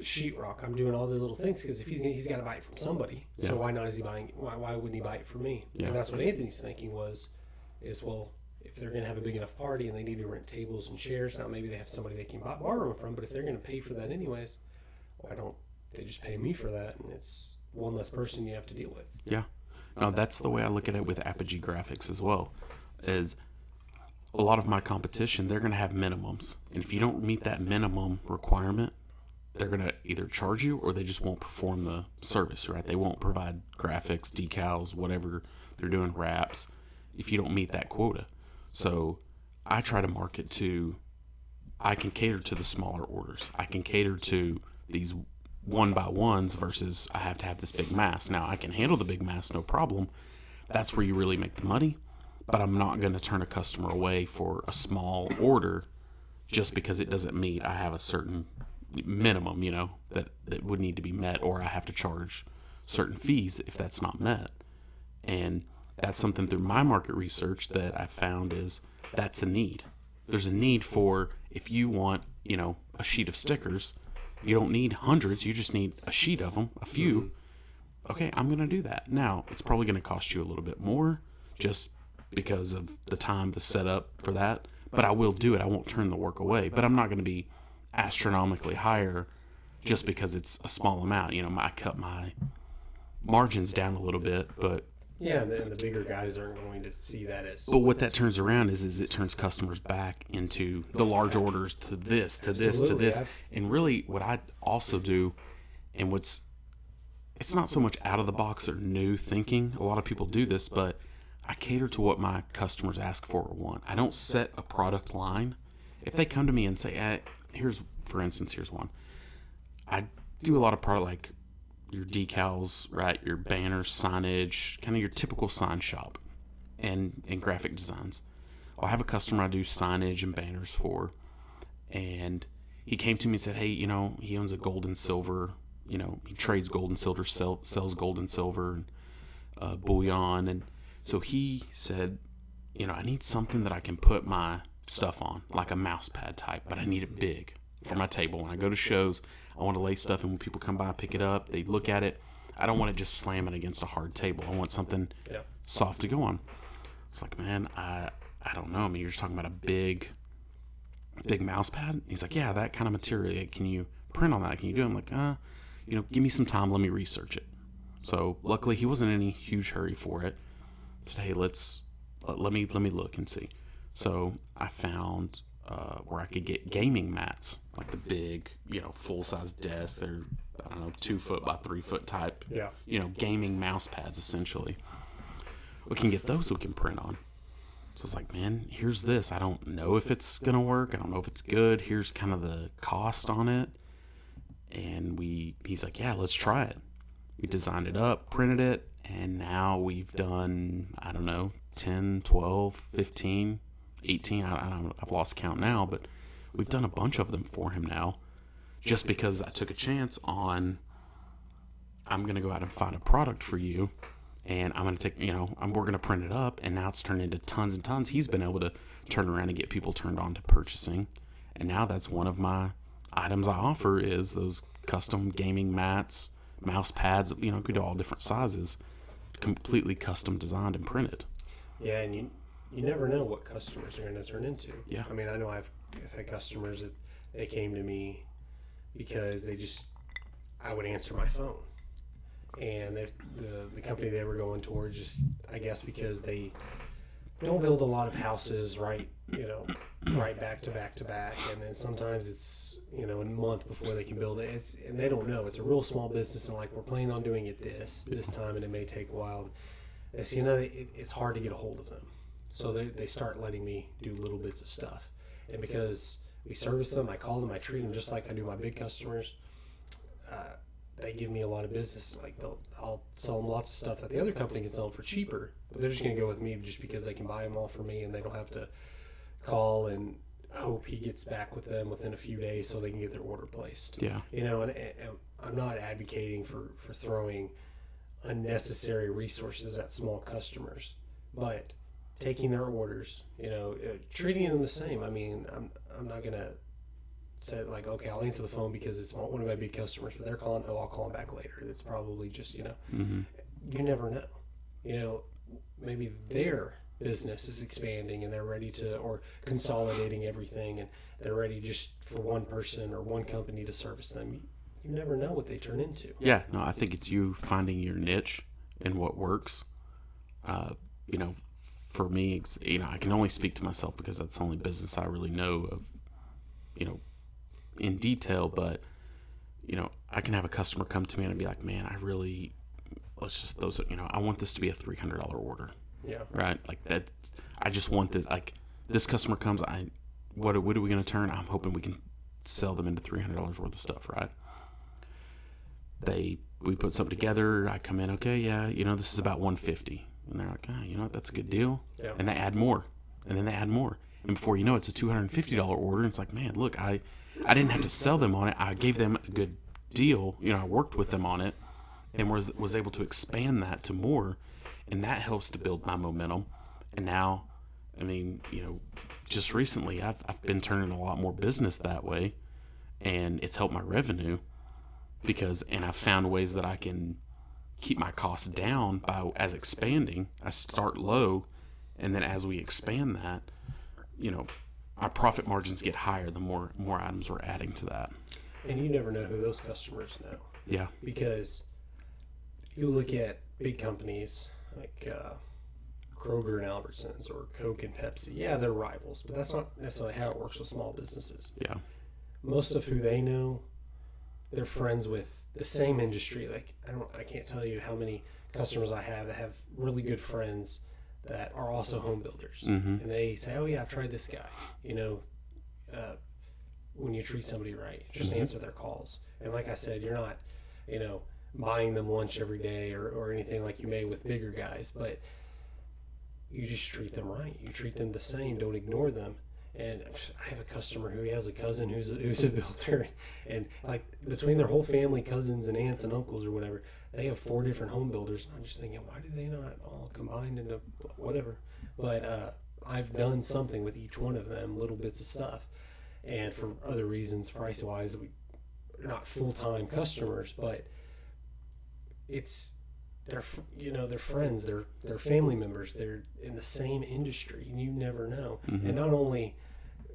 sheetrock i'm doing all the little things because if he's, he's got to buy it from somebody Yeah. so why not is he buying why, why wouldn't he buy it from me Yeah. and that's what anthony's thinking was is well if they're going to have a big enough party and they need to rent tables and chairs now maybe they have somebody they can buy, borrow them from but if they're going to pay for that anyways why don't they just pay me for that, and it's one less person you have to deal with. Yeah. No, that's the way I look at it with Apogee Grafix as well. Is a lot of my competition, they're going to have minimums. And if you don't meet that minimum requirement, they're going to either charge you or they just won't perform the service, right? They won't provide graphics, decals, whatever they're doing, wraps, if you don't meet that quota. So I try to market to, I can cater to the smaller orders. I can cater to these one by ones versus I have to have this big mass. Now I can handle the big mass, no problem. That's where you really make the money. But I'm not going to turn a customer away for a small order just because it doesn't meet. I have a certain minimum, you know, that, that would need to be met, or I have to charge certain fees if that's not met. And that's something through my market research that I found is that's a need. There's a need for if you want, you know, a sheet of stickers, you don't need hundreds, you just need a sheet of them, a few. Mm-hmm. Okay, I'm going to do that. Now, it's probably going to cost you a little bit more just because of the time, the setup for that, but I will do it. I won't turn the work away, but I'm not going to be astronomically higher just because it's a small amount. You know, I cut my margins down a little bit, but Yeah, and the, and the bigger guys aren't going to see that as. but what that turns around is is it turns customers back into the large orders to this, to this, to this. And really what I also do and what's it's not so much out of the box or new thinking. A lot of people do this, but I cater to what my customers ask for or want. I don't set a product line. If they come to me and say, eh, here's for instance, here's one. I do a lot of product like your decals, right? Your banners, signage, kind of your typical sign shop and, and graphic designs. I'll have a customer I do signage and banners for, and he came to me and said, "Hey, you know, he owns a gold and silver. You know, he trades gold and silver, sell, sells gold and silver, and uh, bullion." And so he said, "You know, I need something that I can put my stuff on, like a mouse pad type, but I need it big for my table. When I go to shows, I want to lay stuff, and when people come by, pick it up, they look at it. I don't want it just slamming against a hard table. I want something soft to go on." It's like, man, I I don't know. I mean, you're just talking about a big big mouse pad. He's like, yeah, that kind of material. Can you print on that? Can you do? it? I'm like, uh, you know, give me some time. Let me research it. So luckily, he wasn't in any huge hurry for it. Hey, let's let, let me let me look and see. So I found uh, where I could get gaming mats, like the big, you know, full size desks. They're I don't know, two foot by three foot type. Yeah. You know, gaming mouse pads essentially. We can get those we can print on. So it's like, man, here's this. I don't know if it's gonna work. I don't know if it's good. Here's kind of the cost on it. And we, he's like, yeah, let's try it. We designed it up, printed it, and now we've done, I don't know, 10, 12, 15, 18. I, I've lost count now, but we've done a bunch of them for him now, just because I took a chance on. I'm gonna go out and find a product for you and I'm gonna take you know I'm we're gonna print it up and now it's turned into tons and tons. He's been able to turn around and get people turned on to purchasing, and now that's one of my items I offer is those custom gaming mats, mouse pads. You know, could do all different sizes, completely custom designed and printed. Yeah, and you you never know what customers are going to turn into. Yeah. I mean, I know I've, I've had customers that they came to me because they just I would answer my phone, and the the company they were going towards just I guess because they don't build a lot of houses right you know right back to back to back and then sometimes it's you know a month before they can build it. It's and they don't know. It's a real small business and like we're planning on doing it this this time and it may take a while. It's you know it, it's hard to get a hold of them. So they, they start letting me do little bits of stuff. And because we service them i call them i treat them just like i do my big customers uh, they give me a lot of business like they'll i'll sell them lots of stuff that the other company can sell them for cheaper but they're just going to go with me just because they can buy them all from me and they don't have to call and hope he gets back with them within a few days so they can get their order placed Yeah. you know and, and i'm not advocating for for throwing unnecessary resources at small customers but taking their orders you know uh, treating them the same i mean i'm i'm not gonna say like okay i'll answer the phone because it's one of my big customers but they're calling oh i'll call them back later that's probably just you know you never know you know maybe their business is expanding and they're ready to or consolidating everything and they're ready just for one person or one company to service them you never know what they turn into. Yeah, no, I think it's you finding your niche and what works. Uh, you know, for me, it's, you know, I can only speak to myself because that's the only business I really know of, you know, in detail. But, you know, I can have a customer come to me and be like, man, I really, let's just, those, you know, I want this to be a $300 order, Yeah. right? Like that, I just want this, like, this customer comes, I, what, are- what are we going to turn? I'm hoping we can sell them into $300 worth of stuff, right? they we put something together. I come in, okay, yeah, you know, this is about 150, and they're like, ah, you know what, that's a good deal. Yeah. And they add more, and then they add more, and before you know, it, it's a 250 dollar order. And it's like, man, look, I I didn't have to sell them on it. I gave them a good deal. You know, I worked with them on it, and was was able to expand that to more, and that helps to build my momentum. And now, I mean, you know, just recently, I've I've been turning a lot more business that way, and it's helped my revenue because and I've found ways that I can keep my costs down by as expanding. I start low and then as we expand that, you know, our profit margins get higher the more more items we're adding to that. And you never know who those customers know Yeah. because you look at big companies like uh, Kroger and Albertsons or Coke and Pepsi. Yeah, they're rivals, but that's not necessarily how it works with small businesses. Yeah. Most of who they know, they're friends with the same industry. Like I don't, I can't tell you how many customers I have that have really good friends that are also home builders, and they say, "Oh yeah, I tried this guy." You know, uh, when you treat somebody right, just answer their calls. And like I said, you're not, you know, buying them lunch every day or, or anything like you may with bigger guys, but you just treat them right. You treat them the same. Don't ignore them. And I have a customer who has a cousin who's a, (laughs) who's a builder, and like between their whole family, cousins and aunts and uncles or whatever, they have four different home builders. And I'm just thinking, why did they not all combine into whatever? But uh, I've done something with each one of them, little bits of stuff, and for other reasons, price wise, we are not full time customers, but it's they're you know they're friends they're they're family members they're in the same industry and you never know and not only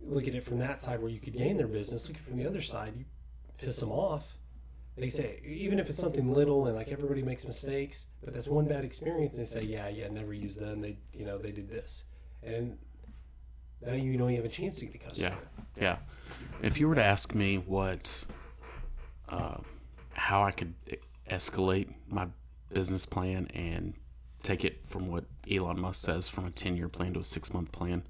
look at it from that side where you could gain their business look at it from the other side you piss them off they say even if it's something little and like everybody makes mistakes but that's one bad experience they say yeah yeah never use them they you know they did this and now you know you have a chance to get a customer Yeah, yeah. If you were to ask me what, uh, how I could escalate my business plan and take it from what Elon Musk says from a ten-year plan to a six-month plan,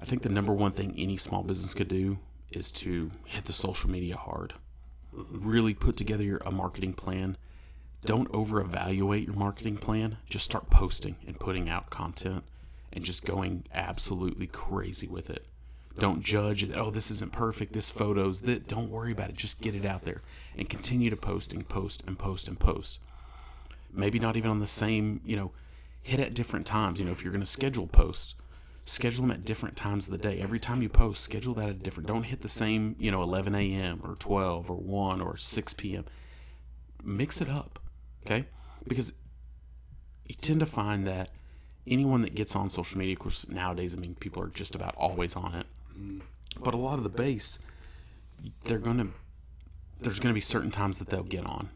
I think the number one thing any small business could do is to hit the social media hard. Really put together your a marketing plan. Don't over evaluate your marketing plan. Just start posting and putting out content and just going absolutely crazy with it. Don't judge. Oh, this isn't perfect. This photos that. Don't worry about it. Just get it out there and continue to post and post and post and post. Maybe not even on the same. You know, hit at different times. You know, if you're going to schedule posts, schedule them at different times of the day. Every time you post, schedule that at different. Don't hit the same. You know, 11 a.m. or 12 or 1 or 6 p.m. Mix it up, okay? Because you tend to find that anyone that gets on social media, of course, nowadays, I mean, people are just about always on it. But a lot of the base, they're gonna, there's gonna be certain times that they'll get on,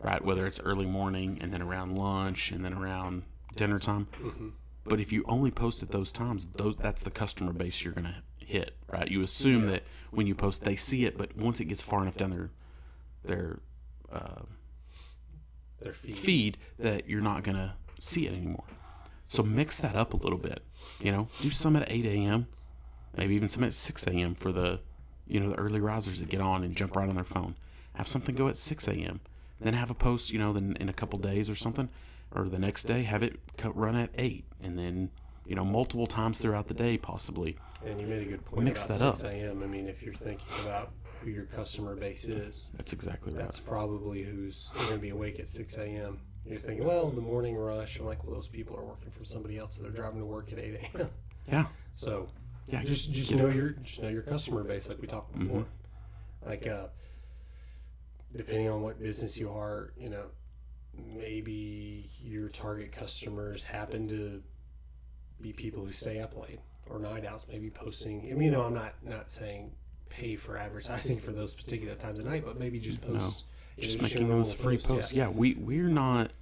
right? Whether it's early morning and then around lunch and then around dinner time. Mm-hmm. But if you only post at those times, those that's the customer base you're gonna hit, right? You assume that when you post, they see it, but once it gets far enough down their their uh, their feet. feed that you're not gonna see it anymore. So mix that up a little bit. You know, do some at 8 a.m., maybe even some at 6 a.m. for the, you know, the early risers that get on and jump right on their phone. Have something go at 6 a.m. Then have a post, you know, then in a couple days or something, or the next day have it run at 8, and then, you know, multiple times throughout the day possibly. And you made a good point Mix about that up. 6 a.m. I mean, if you're thinking about who your customer base is, That's exactly right. that's probably who's going to be awake at 6 a.m. You're thinking, well, in the morning rush. I'm like, well, those people are working for somebody else, so they're driving to work at 8 a.m. Yeah. So, Yeah, just just know it. your just know your customer base, like we talked before. Like, uh, depending on what business you are, you know, maybe your target customers happen to be people who stay up late or night owls. Maybe posting. I mean, you know, I'm not not saying pay for (laughs) advertising for those particular times of night, but maybe just post. No, just making those free posts, posts. Yeah. we we're not.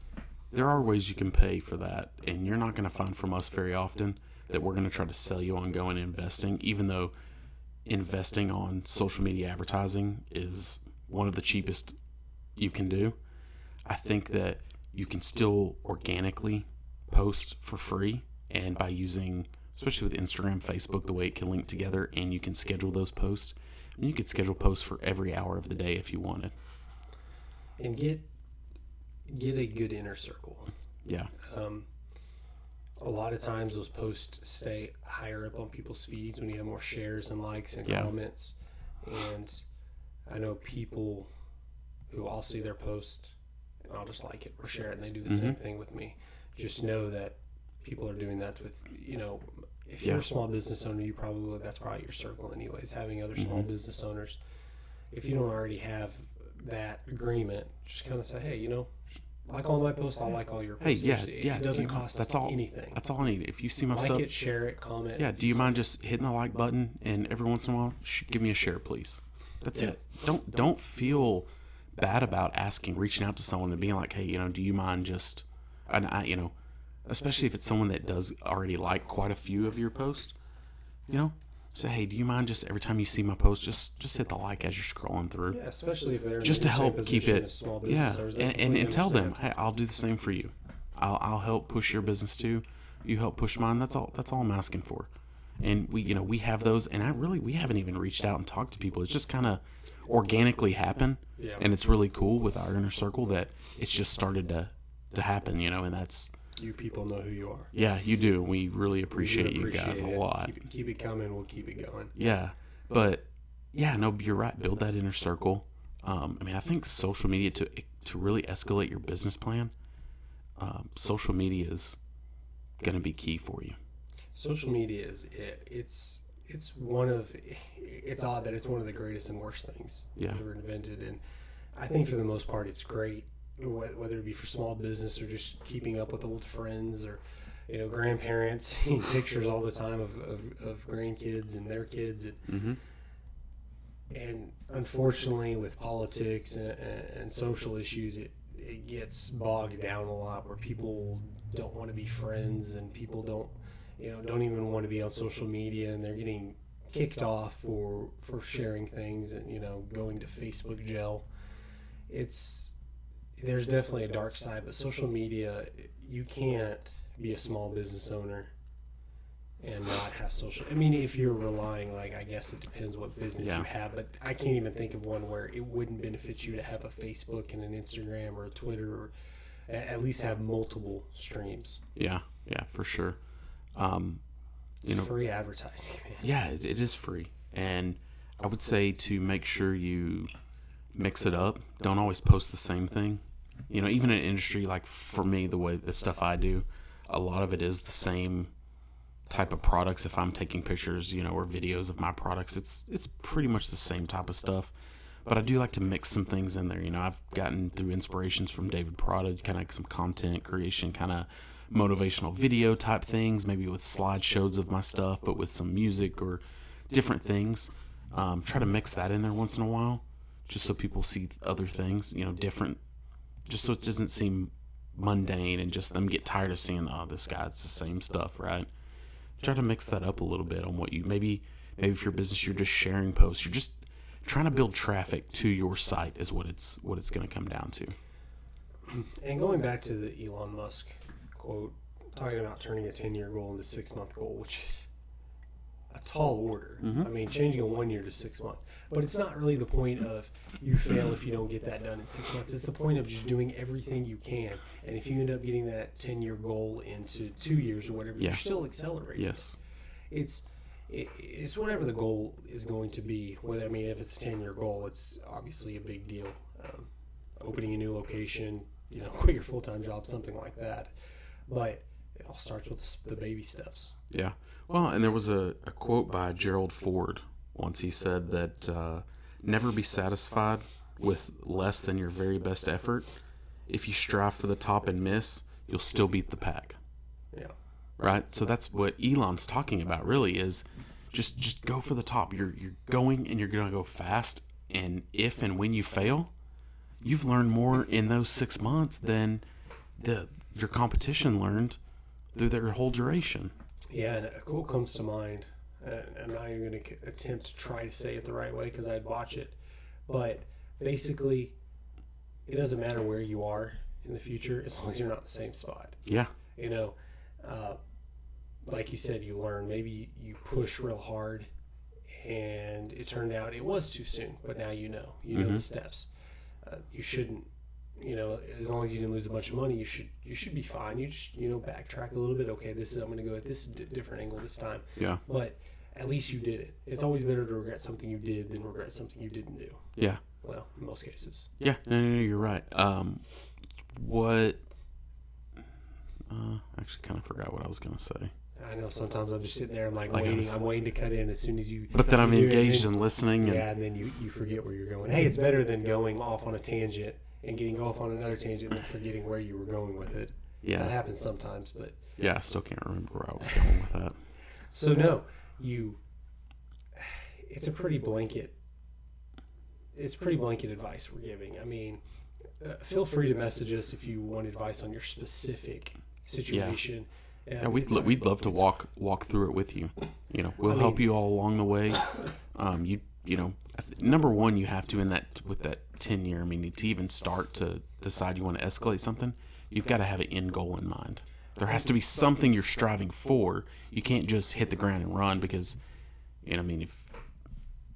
There are ways you can pay for that, and you're not going to find from us very often that we're going to try to sell you on going investing, even though investing on social media advertising is one of the cheapest you can do. I think that you can still organically post for free, and by using, especially with Instagram, Facebook, the way it can link together, and you can schedule those posts. I mean, you could schedule posts for every hour of the day if you wanted. and get get a good inner circle. Yeah. Um, a lot of times those posts stay higher up on people's feeds when you have more shares and likes and Yeah. comments. And I know people who I'll see their post and I'll just like it or share it, and they do the same Mm-hmm. thing with me. Just know that people are doing that with you know. If you're a small business owner, you probably that's probably your circle, anyways. Having other small Mm-hmm. business owners, if you don't already have that agreement, just kind of say, hey, you know, like all my posts, I'll like all your posts. Hey, yeah, It- yeah. It doesn't cost That's all. anything. That's all I need. If you see my like stuff, it, share it, comment. yeah. Do you mind just hitting the like button and every once in a while, sh- give me a share, please? That's Yeah. it. Don't don't feel bad about asking, reaching out to someone and being like, hey, you know, do you mind just, and I, you know, especially if it's someone that does already like quite a few of your posts, you know, say, hey, do you mind just every time you see my post, just just hit the like as you're scrolling through. Yeah, especially if they're just to help keep it small yeah business owners, they and, and, and tell them hey i'll do the same for you. I'll, I'll help push your business too. You help push mine. That's all that's all i'm asking for. And we you know we have those and i really we haven't even reached out and talked to people. It's just kind of organically happen Yeah. and it's really cool with our inner circle that it's just started to to happen you know and that's You people know who you are. yeah you do we really We appreciate you guys a lot Keep, it- keep it coming. We'll keep it going. yeah, but yeah, no, you're right. Build that inner circle. Um, I mean, I think social media to to really escalate your business plan, um, social media is going to be key for you. Social media is it. It's it's one of it's odd that it's one of the greatest and worst things Yeah. ever invented, and I think for the most part it's great, whether it be for small business or just keeping up with old friends or you know grandparents (laughs) seeing pictures all the time of, of, of grandkids and their kids and Mm-hmm. and unfortunately with politics and, and, and social issues it it gets bogged down a lot where people don't want to be friends and people don't you know don't even want to be on social media and they're getting kicked off for for sharing things and you know going to Facebook jail it's there's definitely a dark side but social media you can't be a small business owner and not have social I mean if you're relying like I guess it depends what business Yeah. you have but I can't even think of one where it wouldn't benefit you to have a Facebook and an Instagram or a Twitter or at least have multiple streams Yeah, yeah, for sure. Um, you know, free advertising (laughs) man yeah, it, it is free, and I would say to make sure you mix it up. Don't always post the same thing. You know, even in industry like for me, the way the stuff I do, a lot of it is the same type of products. If I'm taking pictures, you know, or videos of my products, it's it's pretty much the same type of stuff. But I do like to mix some things in there. You know, I've gotten through inspirations from David Parada, kind of some content creation, kind of motivational video type things, maybe with slideshows of my stuff, but with some music or different things. Um, try to mix that in there once in a while, just so people see other things, you know, different, just so it doesn't seem mundane and just them get tired of seeing, oh, this guy's the same stuff, right? Try to mix that up a little bit on what you maybe, maybe if your business you're just sharing posts, you're just trying to build traffic to your site is what it's what it's going to come down to. and going back to the Elon Musk quote talking about turning a 10 year goal into a six month goal which is a tall order Mm-hmm. I mean changing a one year to six month but it's not really the point of you fail if you don't get that done in six months it's the point of just doing everything you can and if you end up getting that 10 year goal into two years or whatever Yeah. you're still accelerating Yes. it's it, it's whatever the goal is going to be. Whether I mean, if it's a ten year goal, it's obviously a big deal. Um, opening a new location, you know, (laughs) quit your full time job, something like that. But it all starts with the baby steps. Yeah. Well, and there was a, a quote by Gerald Ford once. He said that uh, never be satisfied with less than your very best effort. If you strive for the top and miss, you'll still beat the pack. Yeah, Right? So that's what Elon's talking about, really, is just just go for the top. You're you're going and you're gonna go fast. And if and when you fail, you've learned more in those six months than the your competition learned through their whole duration. Yeah, and a quote comes to mind. And I'm not even going to attempt to try to say it the right way because I'd botch it. But basically, it doesn't matter where you are in the future as long as you're not the same spot. Yeah, You know, uh, like you said, you learn. Maybe you push real hard, and it turned out it was too soon. But now you know. You know the steps. Uh, you shouldn't. You know, as long as you didn't lose a bunch of money, you should you should be fine. You just you know backtrack a little bit. Okay, this is I'm going to go at this d- different angle this time. yeah, But at least you did it. It's always better to regret something you did than regret something you didn't do. yeah, Well, in most cases. yeah. No, no, no you're right. Um, what? Uh, I actually, kind of forgot what I was gonna say. I know sometimes I'm just sitting there. I'm like Like waiting. I'm waiting to cut in as soon as you. But then I'm you do it, and engaged in listening, and Yeah, and then you, you forget where you're going. Hey, it's better than going off on a tangent and getting off on another tangent and forgetting where you were going with it. Yeah. That happens sometimes, but yeah. I still can't remember where I was going with that. so no, you. It's a pretty blanket. It's pretty blanket advice we're giving. I mean, uh, feel free to message us if you want advice on your specific situation. Yeah, we'd, lo- we'd love to walk walk through it with you. You know, we'll help you all along the way. Um, you you know, I number one, you have to in that with that ten year. I mean, to even start to decide you want to escalate something, you've got to have an end goal in mind. There has to be something you're striving for. You can't just hit the ground and run because, you know, I mean, if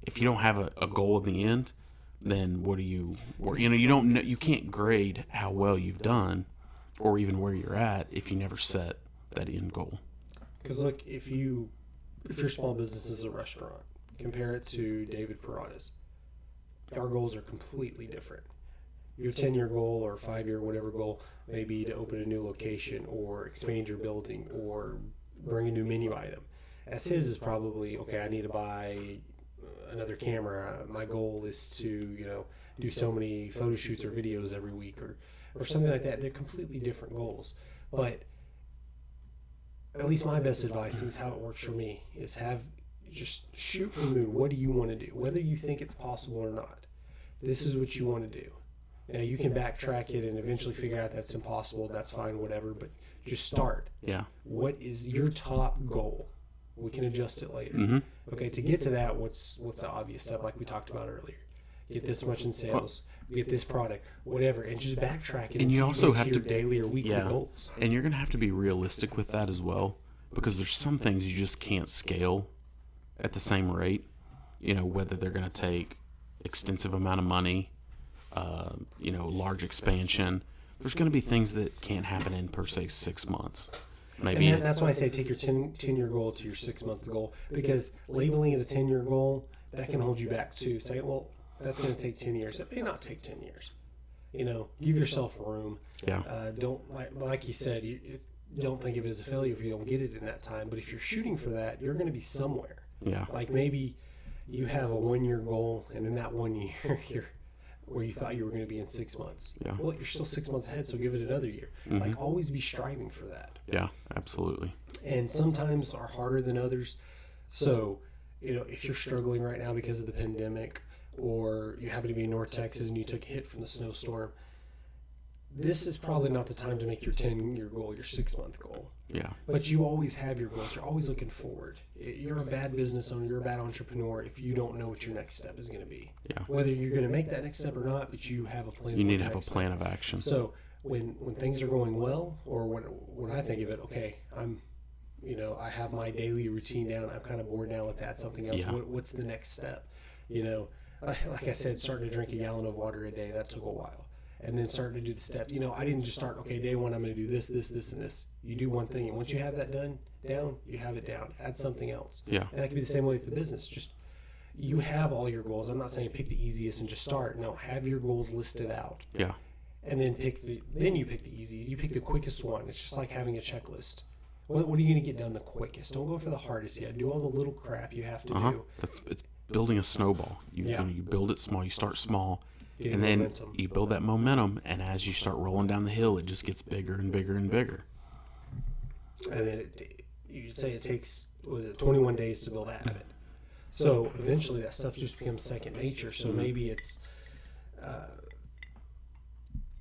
if you don't have a, a goal in the end, then what do you? Or you know, you don't know. You can't grade how well you've done, or even where you're at if you never set that end goal. Because look, if you if your small business is a restaurant, compare it to David Parada's. Our goals are completely different. Your ten year goal or five year whatever goal may be to open a new location or expand your building or bring a new menu item. As his is probably okay. I need to buy uh, another camera. My goal is to you know do so many photo shoots or videos every week or or something like that. They're completely different goals, but at least my best advice is how it works for me is have just shoot for the moon. What do you want to do? Whether you think it's possible or not, this is what you want to do. Now you can backtrack it and eventually figure out that's impossible. That's fine, whatever. But just start. Yeah. What is your top goal? We can adjust it later. Mm-hmm. Okay, to get to that, what's what's the obvious step like we talked about earlier? Get this much in sales. Get this product, whatever, and just backtrack it. And you also have your to- daily or weekly Yeah. goals. And you're going to have to be realistic with that as well because there's some things you just can't scale at the same rate. You know, whether they're going to take extensive amount of money, uh, you know, large expansion. There's going to be things that can't happen in per se six months. Maybe And that's why I say take your 10, 10 year goal to your six month goal because labeling it a 10 year goal, that can hold you back too. Say, well, that's going to take 10 years. It may not take 10 years. You know, give yourself room. Yeah. Uh, don't, like, like you said, you, don't think of it as a failure if you don't get it in that time. But if you're shooting for that, you're going to be somewhere. Yeah, Like maybe you have a one year goal, and in that one year, (laughs) you're where you thought you were going to be in six months. Yeah. Well, you're still six months ahead, so give it another year. Mm-hmm. Like always be striving for that yeah, absolutely. and sometimes are harder than others. So, you know, if you're struggling right now because of the pandemic, or you happen to be in North Texas and you took a hit from the snowstorm, this is probably not the time to make your 10 year goal your six month goal. Yeah, But you always have your goals. You're always looking forward. You're a bad business owner. You're a bad entrepreneur if you don't know what your next step is going to be. Yeah. Whether you're going to make that next step or not, but you have a plan. you need to have a next step. plan of action. So when when things are going well, or when when I think of it, okay, I'm, you know, I have my daily routine down. I'm kind of bored now. Let's add something else. Yeah. What, what's the next step? You know, like I said, starting to drink a gallon of water a day that took a while, and then starting to do the steps. You know, I didn't just start. Okay, day one, I'm going to do this, this, this, and this. You do one thing, and once you have that done down, you have it down. Add something else. Yeah. And that can be the same way with the business. Just you have all your goals. I'm not saying pick the easiest and just start. No, have your goals listed out Yeah, and then pick the then you pick the easy you pick the quickest one it's just like having a checklist what, what are you going to get done the quickest don't go for the hardest yet do all the little crap you have to uh huh. do That's it's building a snowball. You Yeah. you, know, you build it small. You start small, Getting and then momentum. you build that momentum. And as you start rolling down the hill, it just gets bigger and bigger and bigger. and then it, you say it takes was it 21 days to build that habit. So eventually that stuff just becomes second nature. So maybe it's, uh,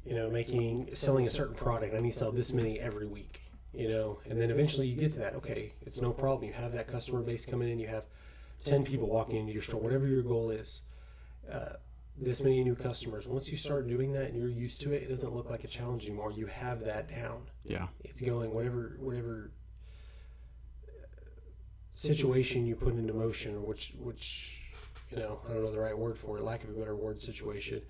you know, making selling a certain product. I need to sell this many every week. You know, and then eventually you get to that. Okay, it's no problem. You have that customer base coming in. You have 10 people walking into your store. Whatever your goal is. Uh, this many new customers. Once you start doing that and you're used to it, it doesn't look like a challenge anymore. You have that down. Yeah. It's going whatever whatever situation you put into motion, or which which you know I don't know the right word for it, lack of a better word, situation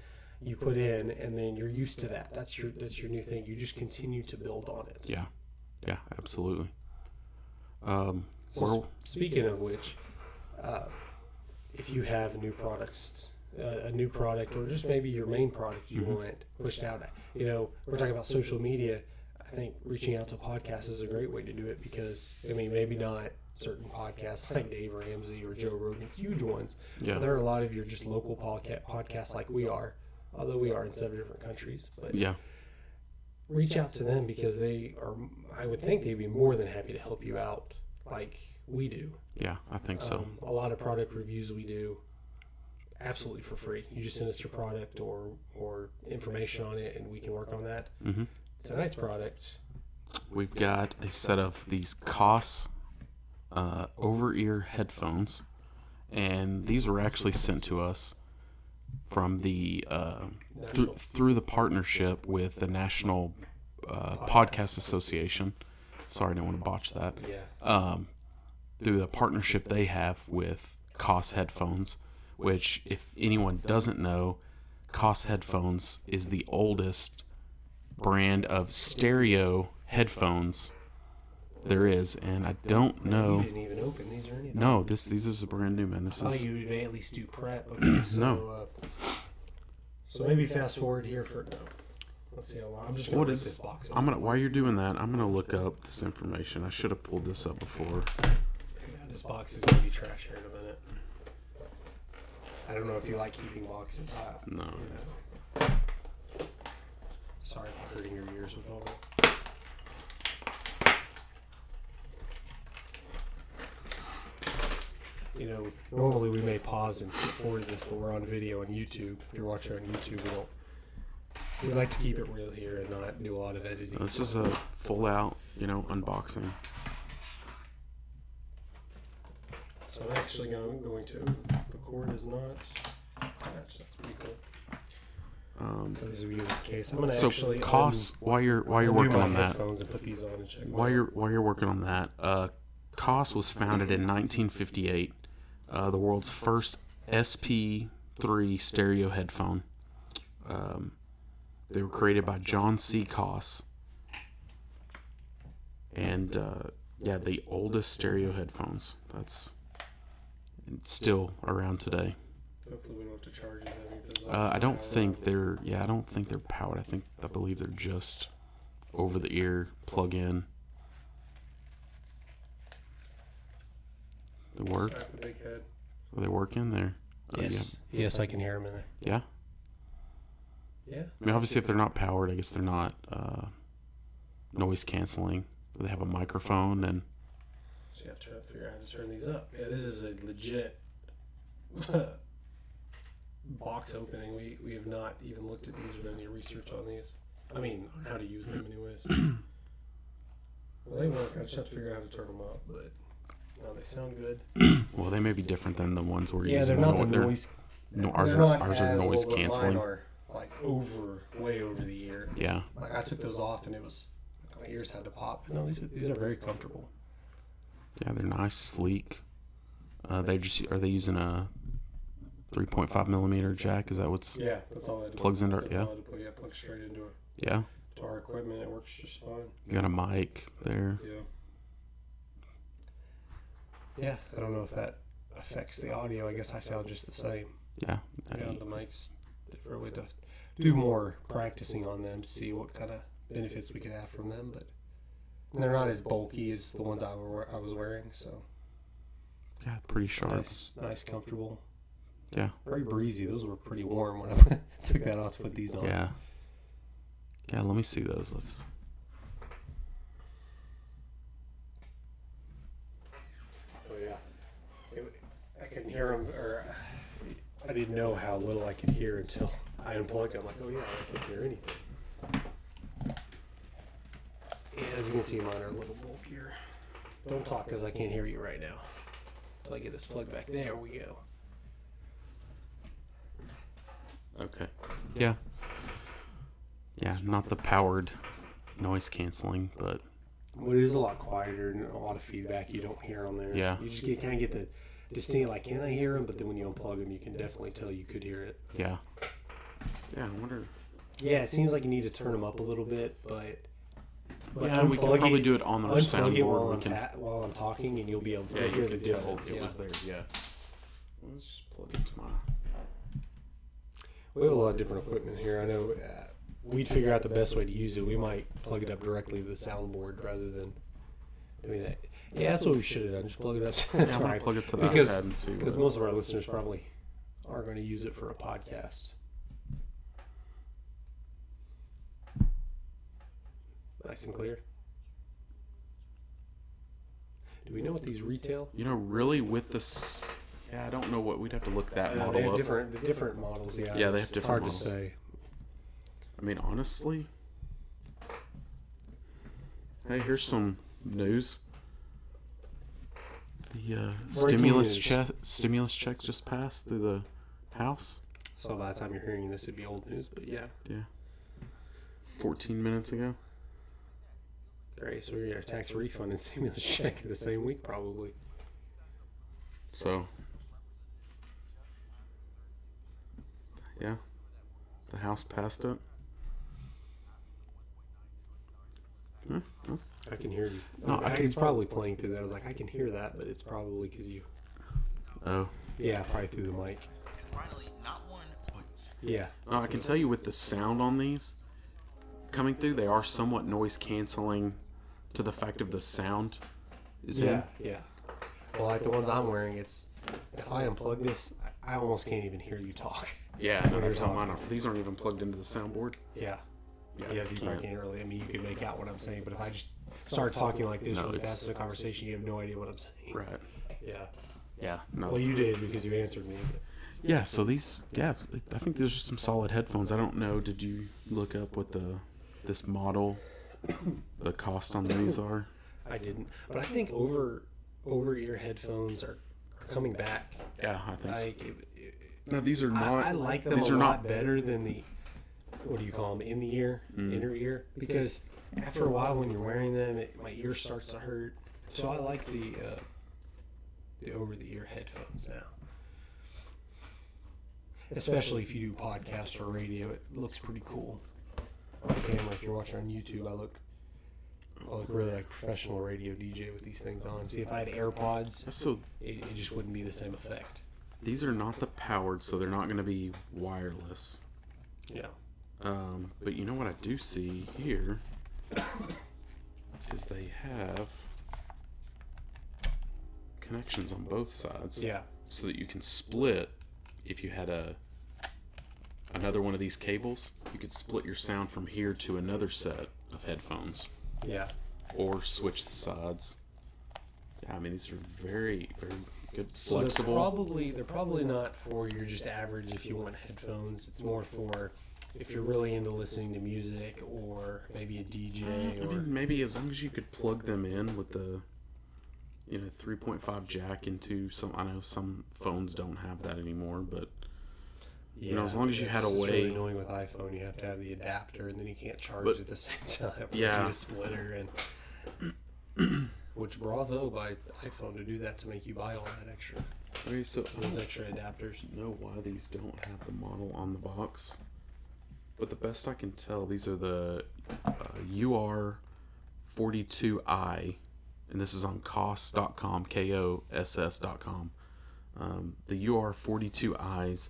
you put in, and then you're used to that. That's your that's your new thing. You just continue to build on it. Yeah. Yeah. Absolutely. Um, So speaking of which, uh, if you have new products, a new product, or just maybe your main product you want pushed out, you know, we're talking about social media. I think reaching out to podcasts is a great way to do it because I mean maybe not certain podcasts like Dave Ramsey or Joe Rogan, huge ones. Yeah. But there are a lot of your just local podca- podcasts like we are, although we are in seven different countries. But yeah. reach out to them because they are. I would think they'd be more than happy to help you out, like we do. Yeah. I think so. Um, a lot of product reviews we do absolutely for free. You just send us your product or or information on it, and we can work on that. Mhm. Tonight's product, We've got a set of these Koss uh, over ear headphones, and these were actually sent to us from the uh, through, through the partnership with the National uh, Podcast Association. Sorry, I didn't want to botch that. yeah, Um, through the partnership they have with Koss headphones, which, if anyone doesn't know, Koss headphones is the oldest brand of stereo headphones there is, and I don't you know. didn't even open these or anything. No, this these is a brand new man. This I is you at least do prep. (clears throat) Okay, so, No. Uh, so maybe fast forward here for no. Let's see how long. I'm just gonna What is- this box. I'm gonna while you're doing that, I'm gonna look up this information. I should have pulled this up before. Yeah, this box is gonna be trash here in a minute. I don't know if you like keeping boxes hot. No. You know. Sorry for hurting your ears with all that. You know, normally we may pause and skip forward this, but we're on video on YouTube. If you're watching on YouTube, we don't. We like to keep it real here and not do a lot of editing. This is a full out, you know, unboxing. So I'm actually going, going to. The cord is not attached. That's pretty cool. Um, So this will be in case. I'm gonna so actually Koss while you're while you're working on that. headphones and put these on and check. while you're while you're working on that, uh, Koss was founded in 1958. Uh, the world's first SP3 stereo headphone. Um, they were created by John C. Koss. And uh, yeah, the oldest stereo headphones. That's it's still around today. Hopefully we don't have to charge them. I think this is Uh, I don't think they're yeah, I don't think they're powered. I think I believe they're just over the ear plug in. They work. Strap a big head. Are they working there? Uh, Yes. Yes, I can hear them in there. Yeah. Yeah. yeah. I mean, obviously, if they're not powered, I guess they're not uh, noise canceling. They have a microphone and So you have to figure out how to turn these up. Yeah, this is a legit (laughs) box opening. We we have not even looked at these or done any research on these. I mean, on how to use them, anyways. (clears throat) well, they work. I just have to figure out how to turn them up, but no, they sound good. (clears throat) well, they may be different than the ones we're Yeah, they're using. not No- the they're- noise. no, ours they're ours are noise well, canceling. Mine are like over, way over the ear. Yeah. Like I took those off and it was my ears had to pop. But no, these are, these are very comfortable. Yeah, they're nice, sleek. Uh, they just are they using a 3.5 millimeter jack? Is that what's? Yeah, that's all I Plugs into- that's yeah. all to. Yeah, plug straight into it. Yeah, To our equipment, it works just fine. you got a mic there. Yeah. Yeah, I don't know if that affects the audio. I guess I sound just the same. Yeah, Yeah, I- the mics different. We to do more practicing on them to see what kind of benefits we could have from them. But they're not as bulky as the ones I were I was wearing. So yeah, pretty sharp. nice, nice, comfortable. Yeah, Very breezy. Those were pretty warm when I (laughs) took that off to put these on. yeah, yeah. Let me see those. Let's. Oh, yeah. It, I couldn't hear them, or I didn't know how little I could hear until I unplugged. it. I'm like, oh yeah, I can't hear anything. Yeah, as you can see, mine are a little bulkier. Don't talk because I can't hear you right now. Until I get this plug back. There we go. Okay. Yeah. Yeah, not the powered noise canceling, but Well, it is a lot quieter and a lot of feedback you don't hear on there. Yeah. You just get kind of get the distinct, like, can I hear them? But then when you unplug them, you can definitely tell you could hear it. yeah. Yeah, I wonder. Yeah, it seems like you need to turn them up a little bit, but. But Yeah, we unplug probably do it on our it soundboard. while I'm, can- ta- while I'm talking, and you'll be able to Yeah, hear the difference. it yeah. was there. Yeah. Let's just plug into my. We have a lot of different equipment here. I know uh, we'd figure out the best way to use it. We might plug it up directly to the soundboard rather than doing that. Yeah, that's what we should have done. Just plug it up. (laughs) That's gonna right. plug it to the because iPad and see because most of our listeners probably are going to use it for a podcast. Nice and clear. Do we know what these retail? You know, really with this. Yeah, I don't know what we'd have to look that I know, model they have up. different the different models. Yeah, Yeah, they it's have different models. hard models. to say. I mean, honestly. Hey, here's some news. The uh, stimulus news. check stimulus checks just passed through the House. So by the time you're hearing this, it'd be old news. But yeah, Yeah. 14 minutes ago. Great. So we're get a tax refund and stimulus check in the same week, probably. So. Yeah. The House passed it. Hmm, hmm. I can hear you. No, I, I can- it's probably playing through that. I was like, I can hear that, but it's probably because you. Oh. Yeah, probably through the mic. Finally, not one, but Yeah. No, I can tell you with the sound on these coming through, they are somewhat noise canceling to the fact of the sound is Yeah. in. Yeah. Well, like the ones I'm wearing, it's if I unplug this, I I almost can't even hear you talk. Yeah, (laughs) no, When that's you're how mine are. These aren't even plugged into the soundboard. Yeah. Yeah, Yeah, you you can't. can't really. I mean, you can make out what I'm saying, but if I just start talking like this No, really it's- fast in a conversation, you have no idea what I'm saying. Right. Yeah. Yeah. No. Well, you did because you answered me. yeah. So these, yeah, I think there's just some solid headphones. I don't know. Did you look up what the this model, (coughs) the cost on these are? I didn't, but I think over over ear headphones are, are coming back. Yeah, I think so. It- it- No, these are not. I, I like them These a are lot not better than the what do you call them in the ear, Mm. inner ear, because after a while when you're wearing them, it, my ear starts to hurt. So I like the uh, the over the ear headphones now. Especially if you do podcasts or radio, it looks pretty cool. On camera, if you're watching on YouTube, I look I look really like a professional radio DJ with these things on. See, if I had AirPods, So it, it just wouldn't be the same effect. these are not the powered, so they're not going to be wireless. Yeah. Um, but you know what I do see here is they have connections on both sides. Yeah. So that you can split if you had a another one of these cables, you could split your sound from here to another set of headphones Yeah. or switch the sides. Yeah, I mean these are very very good So they're flexible. probably they're probably not for your just average if you want headphones. It's more for if you're really into listening to music or maybe a DJ uh, I or mean, maybe as long as you could plug them in with the, you know, 3.5 jack into some. I know some phones don't have that anymore, but yeah, know, as long as you had a it's really way- annoying with iPhone, you have to have the adapter and then you can't charge But- at the (laughs) same time. Yeah. you need a splitter and (clears throat) which bravo by iPhone to do that to make you buy all that extra okay, so those extra adapters. know why these don't have the model on the box, but the best I can tell, these are the uh, UR42i, and this is on koss.com, K O S S.com. Um, the UR42i's,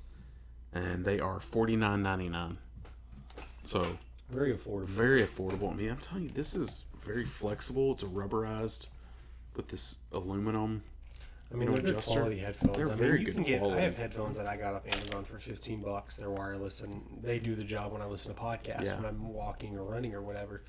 and they are $49.99. So Very affordable. very affordable. I mean, I'm telling you, this is very flexible. It's a rubberized with this aluminum. I mean, they're good quality headphones. They're I mean, very you good can get, quality. I have headphones that I got off Amazon for 15 bucks. They're wireless and they do the job when I listen to podcasts, Yeah. when I'm walking or running or whatever.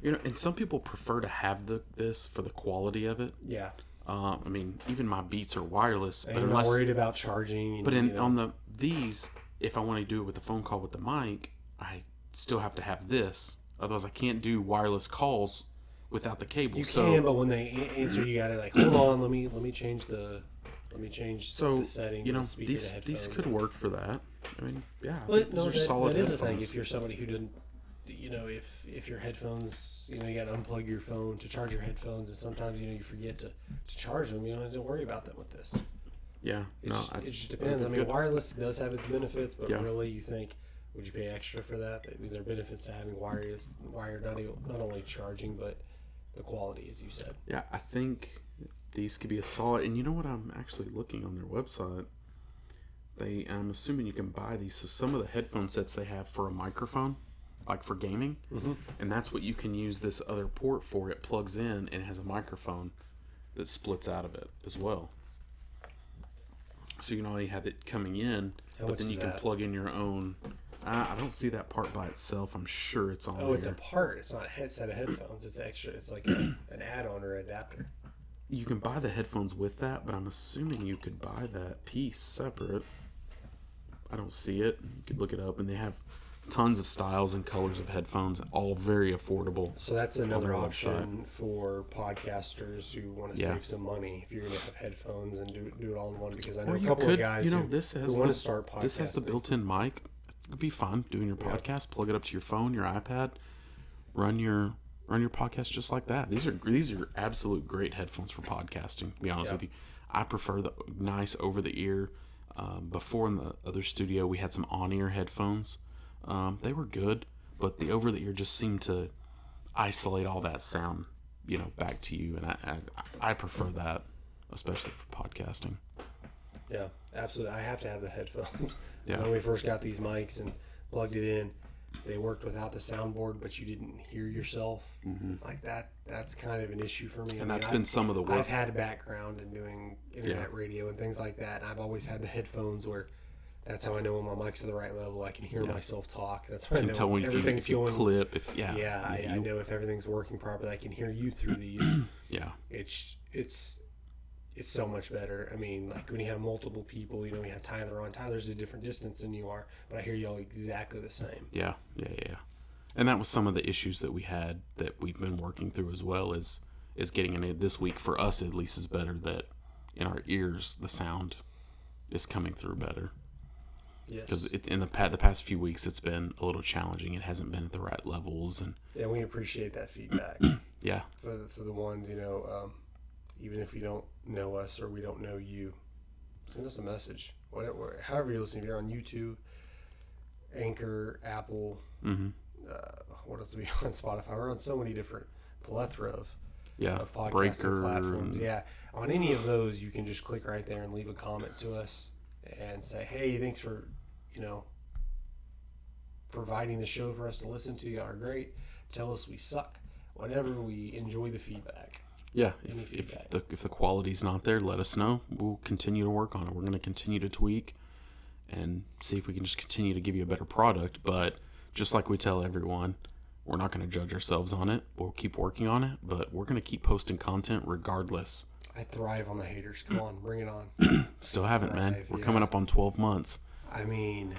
You know, and some people prefer to have the this for the quality of it. Yeah. Uh, I mean, even my Beats are wireless, but you're not unless worried about charging. But in you know, on the these, if I want to do it with the phone call with the mic, I still have to have this. Otherwise, I can't do wireless calls without the cable. you so can, but when they a- answer, you gotta like hold on. Let me let me change the let me change so the setting. you know the these to these could work for that. I mean, yeah, these no, are that, solid that is a thing. If you're somebody who didn't, you know, if if your headphones, you know, you got to unplug your phone to charge your headphones, and sometimes you know you forget to, to charge them. You know, don't have to worry about them with this. yeah, It, no, just, I, it just depends. I mean, good. wireless does have its benefits, but Yeah. really, you think would you pay extra for that? I mean, there are benefits to having wireless, wired not even, not only charging but the quality, as you said. Yeah, I think these could be a solid. And you know what? I'm actually looking on their website. They, and I'm assuming you can buy these. So some of the headphone sets they have for a microphone, like for gaming, mm-hmm. and that's what you can use this other port for. It plugs in and has a microphone that splits out of it as well. So you can only have it coming in, How but then you can that? plug in your own. I, I don't see that part by itself. I'm sure it's on Oh, it's a part. It's not a headset of headphones. It's extra. It's like a, (clears throat) an add-on or adapter. You can buy the headphones with that, but I'm assuming you could buy that piece separate. I don't see it. You could look it up, and they have tons of styles and colors of headphones, all very affordable. So that's another option for podcasters who want to Yeah. save some money. If you're going to have headphones and do, do it all in one, because I know Or a couple could, of guys you know, who, this who want to start podcasting. This has the built-in mic. It'd be fun doing your Yeah. podcast. Plug it up to your phone, your iPad, run your run your podcast just like that. These are these are absolute great headphones for podcasting. To be honest Yeah. with you, I prefer the nice over the ear. Um, before in the other studio, we had some on ear headphones. Um, they were good, but the over the ear just seemed to isolate all that sound, you know, back to you, and I I, I prefer that, especially for podcasting. Yeah, absolutely. I have to have the headphones. (laughs) Yeah. When we first got these mics and plugged it in, they worked without the soundboard, but you didn't hear yourself like that. That's kind of an issue for me. I Mm-hmm. And mean, that's I- been some of the work. I've had a background in doing internet radio and things like that, and I've always had the headphones where. That's how I know when my mic's at the right level. I can hear myself talk. That's when I can know tell when if you, everything's if you going. clip if yeah yeah, I, I know if everything's working properly. I can hear you through these. (clears throat) yeah it's it's it's so much better. I mean, like when you have multiple people, you know, we have Tyler on. Tyler's a different distance than you are, but I hear y'all exactly the same. yeah yeah yeah yeah. and that was some of the issues that we had that we've been working through as well is is getting in this week for us at least is better that in our ears the sound is coming through better Yes, because it, in the pa- the past few weeks it's been a little challenging it hasn't been at the right levels and and we appreciate that feedback (clears throat) yeah for the, for the ones you know. Um, even if you don't know us or we don't know you, send us a message. Whatever, however you're listening, if you're on YouTube, Anchor, Apple, hmm uh, what else do we (laughs) on Spotify? We're on so many different plethora of yeah of podcasting breaker platforms. and- Yeah, on any of those, you can just click right there and leave a comment to us and say, "Hey, thanks for you know providing the show for us to listen to. You are great. Tell us we suck. Whatever. We enjoy the feedback. Yeah, if, if the if the quality's not there, let us know. We'll continue to work on it. We're going to continue to tweak and see if we can just continue to give you a better product. But just like we tell everyone, we're not going to judge ourselves on it. We'll keep working on it, but we're going to keep posting content regardless. I thrive on the haters. Come on, bring it on. (clears throat) Still haven't, man. We're yeah. coming up on 12 months. I mean."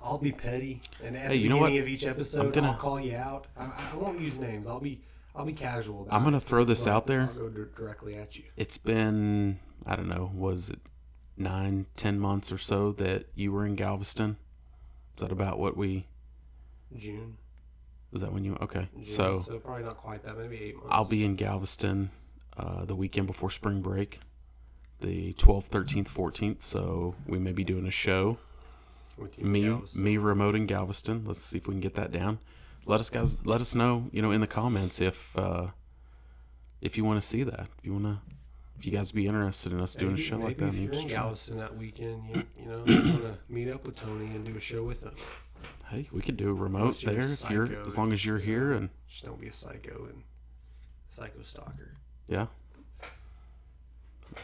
I'll be petty, and at Hey, the beginning what? of each episode, I'm gonna- I'll call you out. I, I won't use names. I'll be, I'll be casual. About I'm going to it, throw this out there. I'll go directly at you. It's been, I don't know, was it nine, ten months or so that you were in Galveston? Is that about what we, June. was that when you, okay. June, So. so probably not quite that. Maybe eight months. I'll be in Galveston uh, the weekend before spring break, the 12th, 13th, 14th. So we may be doing a show. with you Me, Galveston. me, remote in Galveston. Let's see if we can get that down. Let us guys, let us know, you know, in the comments if uh, if you want to see that. If you want to, if you guys be interested in us doing a Maybe- show like that. If in you're in Galveston that weekend, you, you know, you want to meet up with Tony and do a show with him. Hey, we could do a remote you're a there if you're as long as you're here and Just don't be a psycho and psycho stalker. Yeah,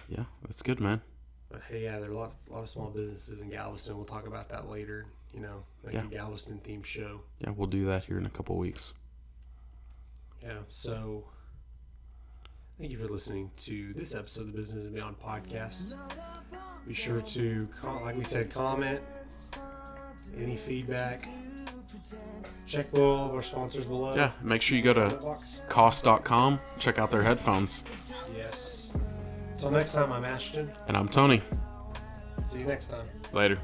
yeah, that's good, man. But hey, yeah, there are a lot, a lot of small businesses in Galveston. We'll talk about that later. You know, make Yeah. a Galveston themed show. Yeah, we'll do that here in a couple weeks. Yeah. So Thank you for listening to this episode of the Business and Beyond podcast. Be sure to, like we said, comment, any feedback. Check all of our sponsors below. Yeah, make sure you go to koss.com, check out their headphones. Yes. Until next time, I'm Ashton. And I'm Tony. See you next time. Later.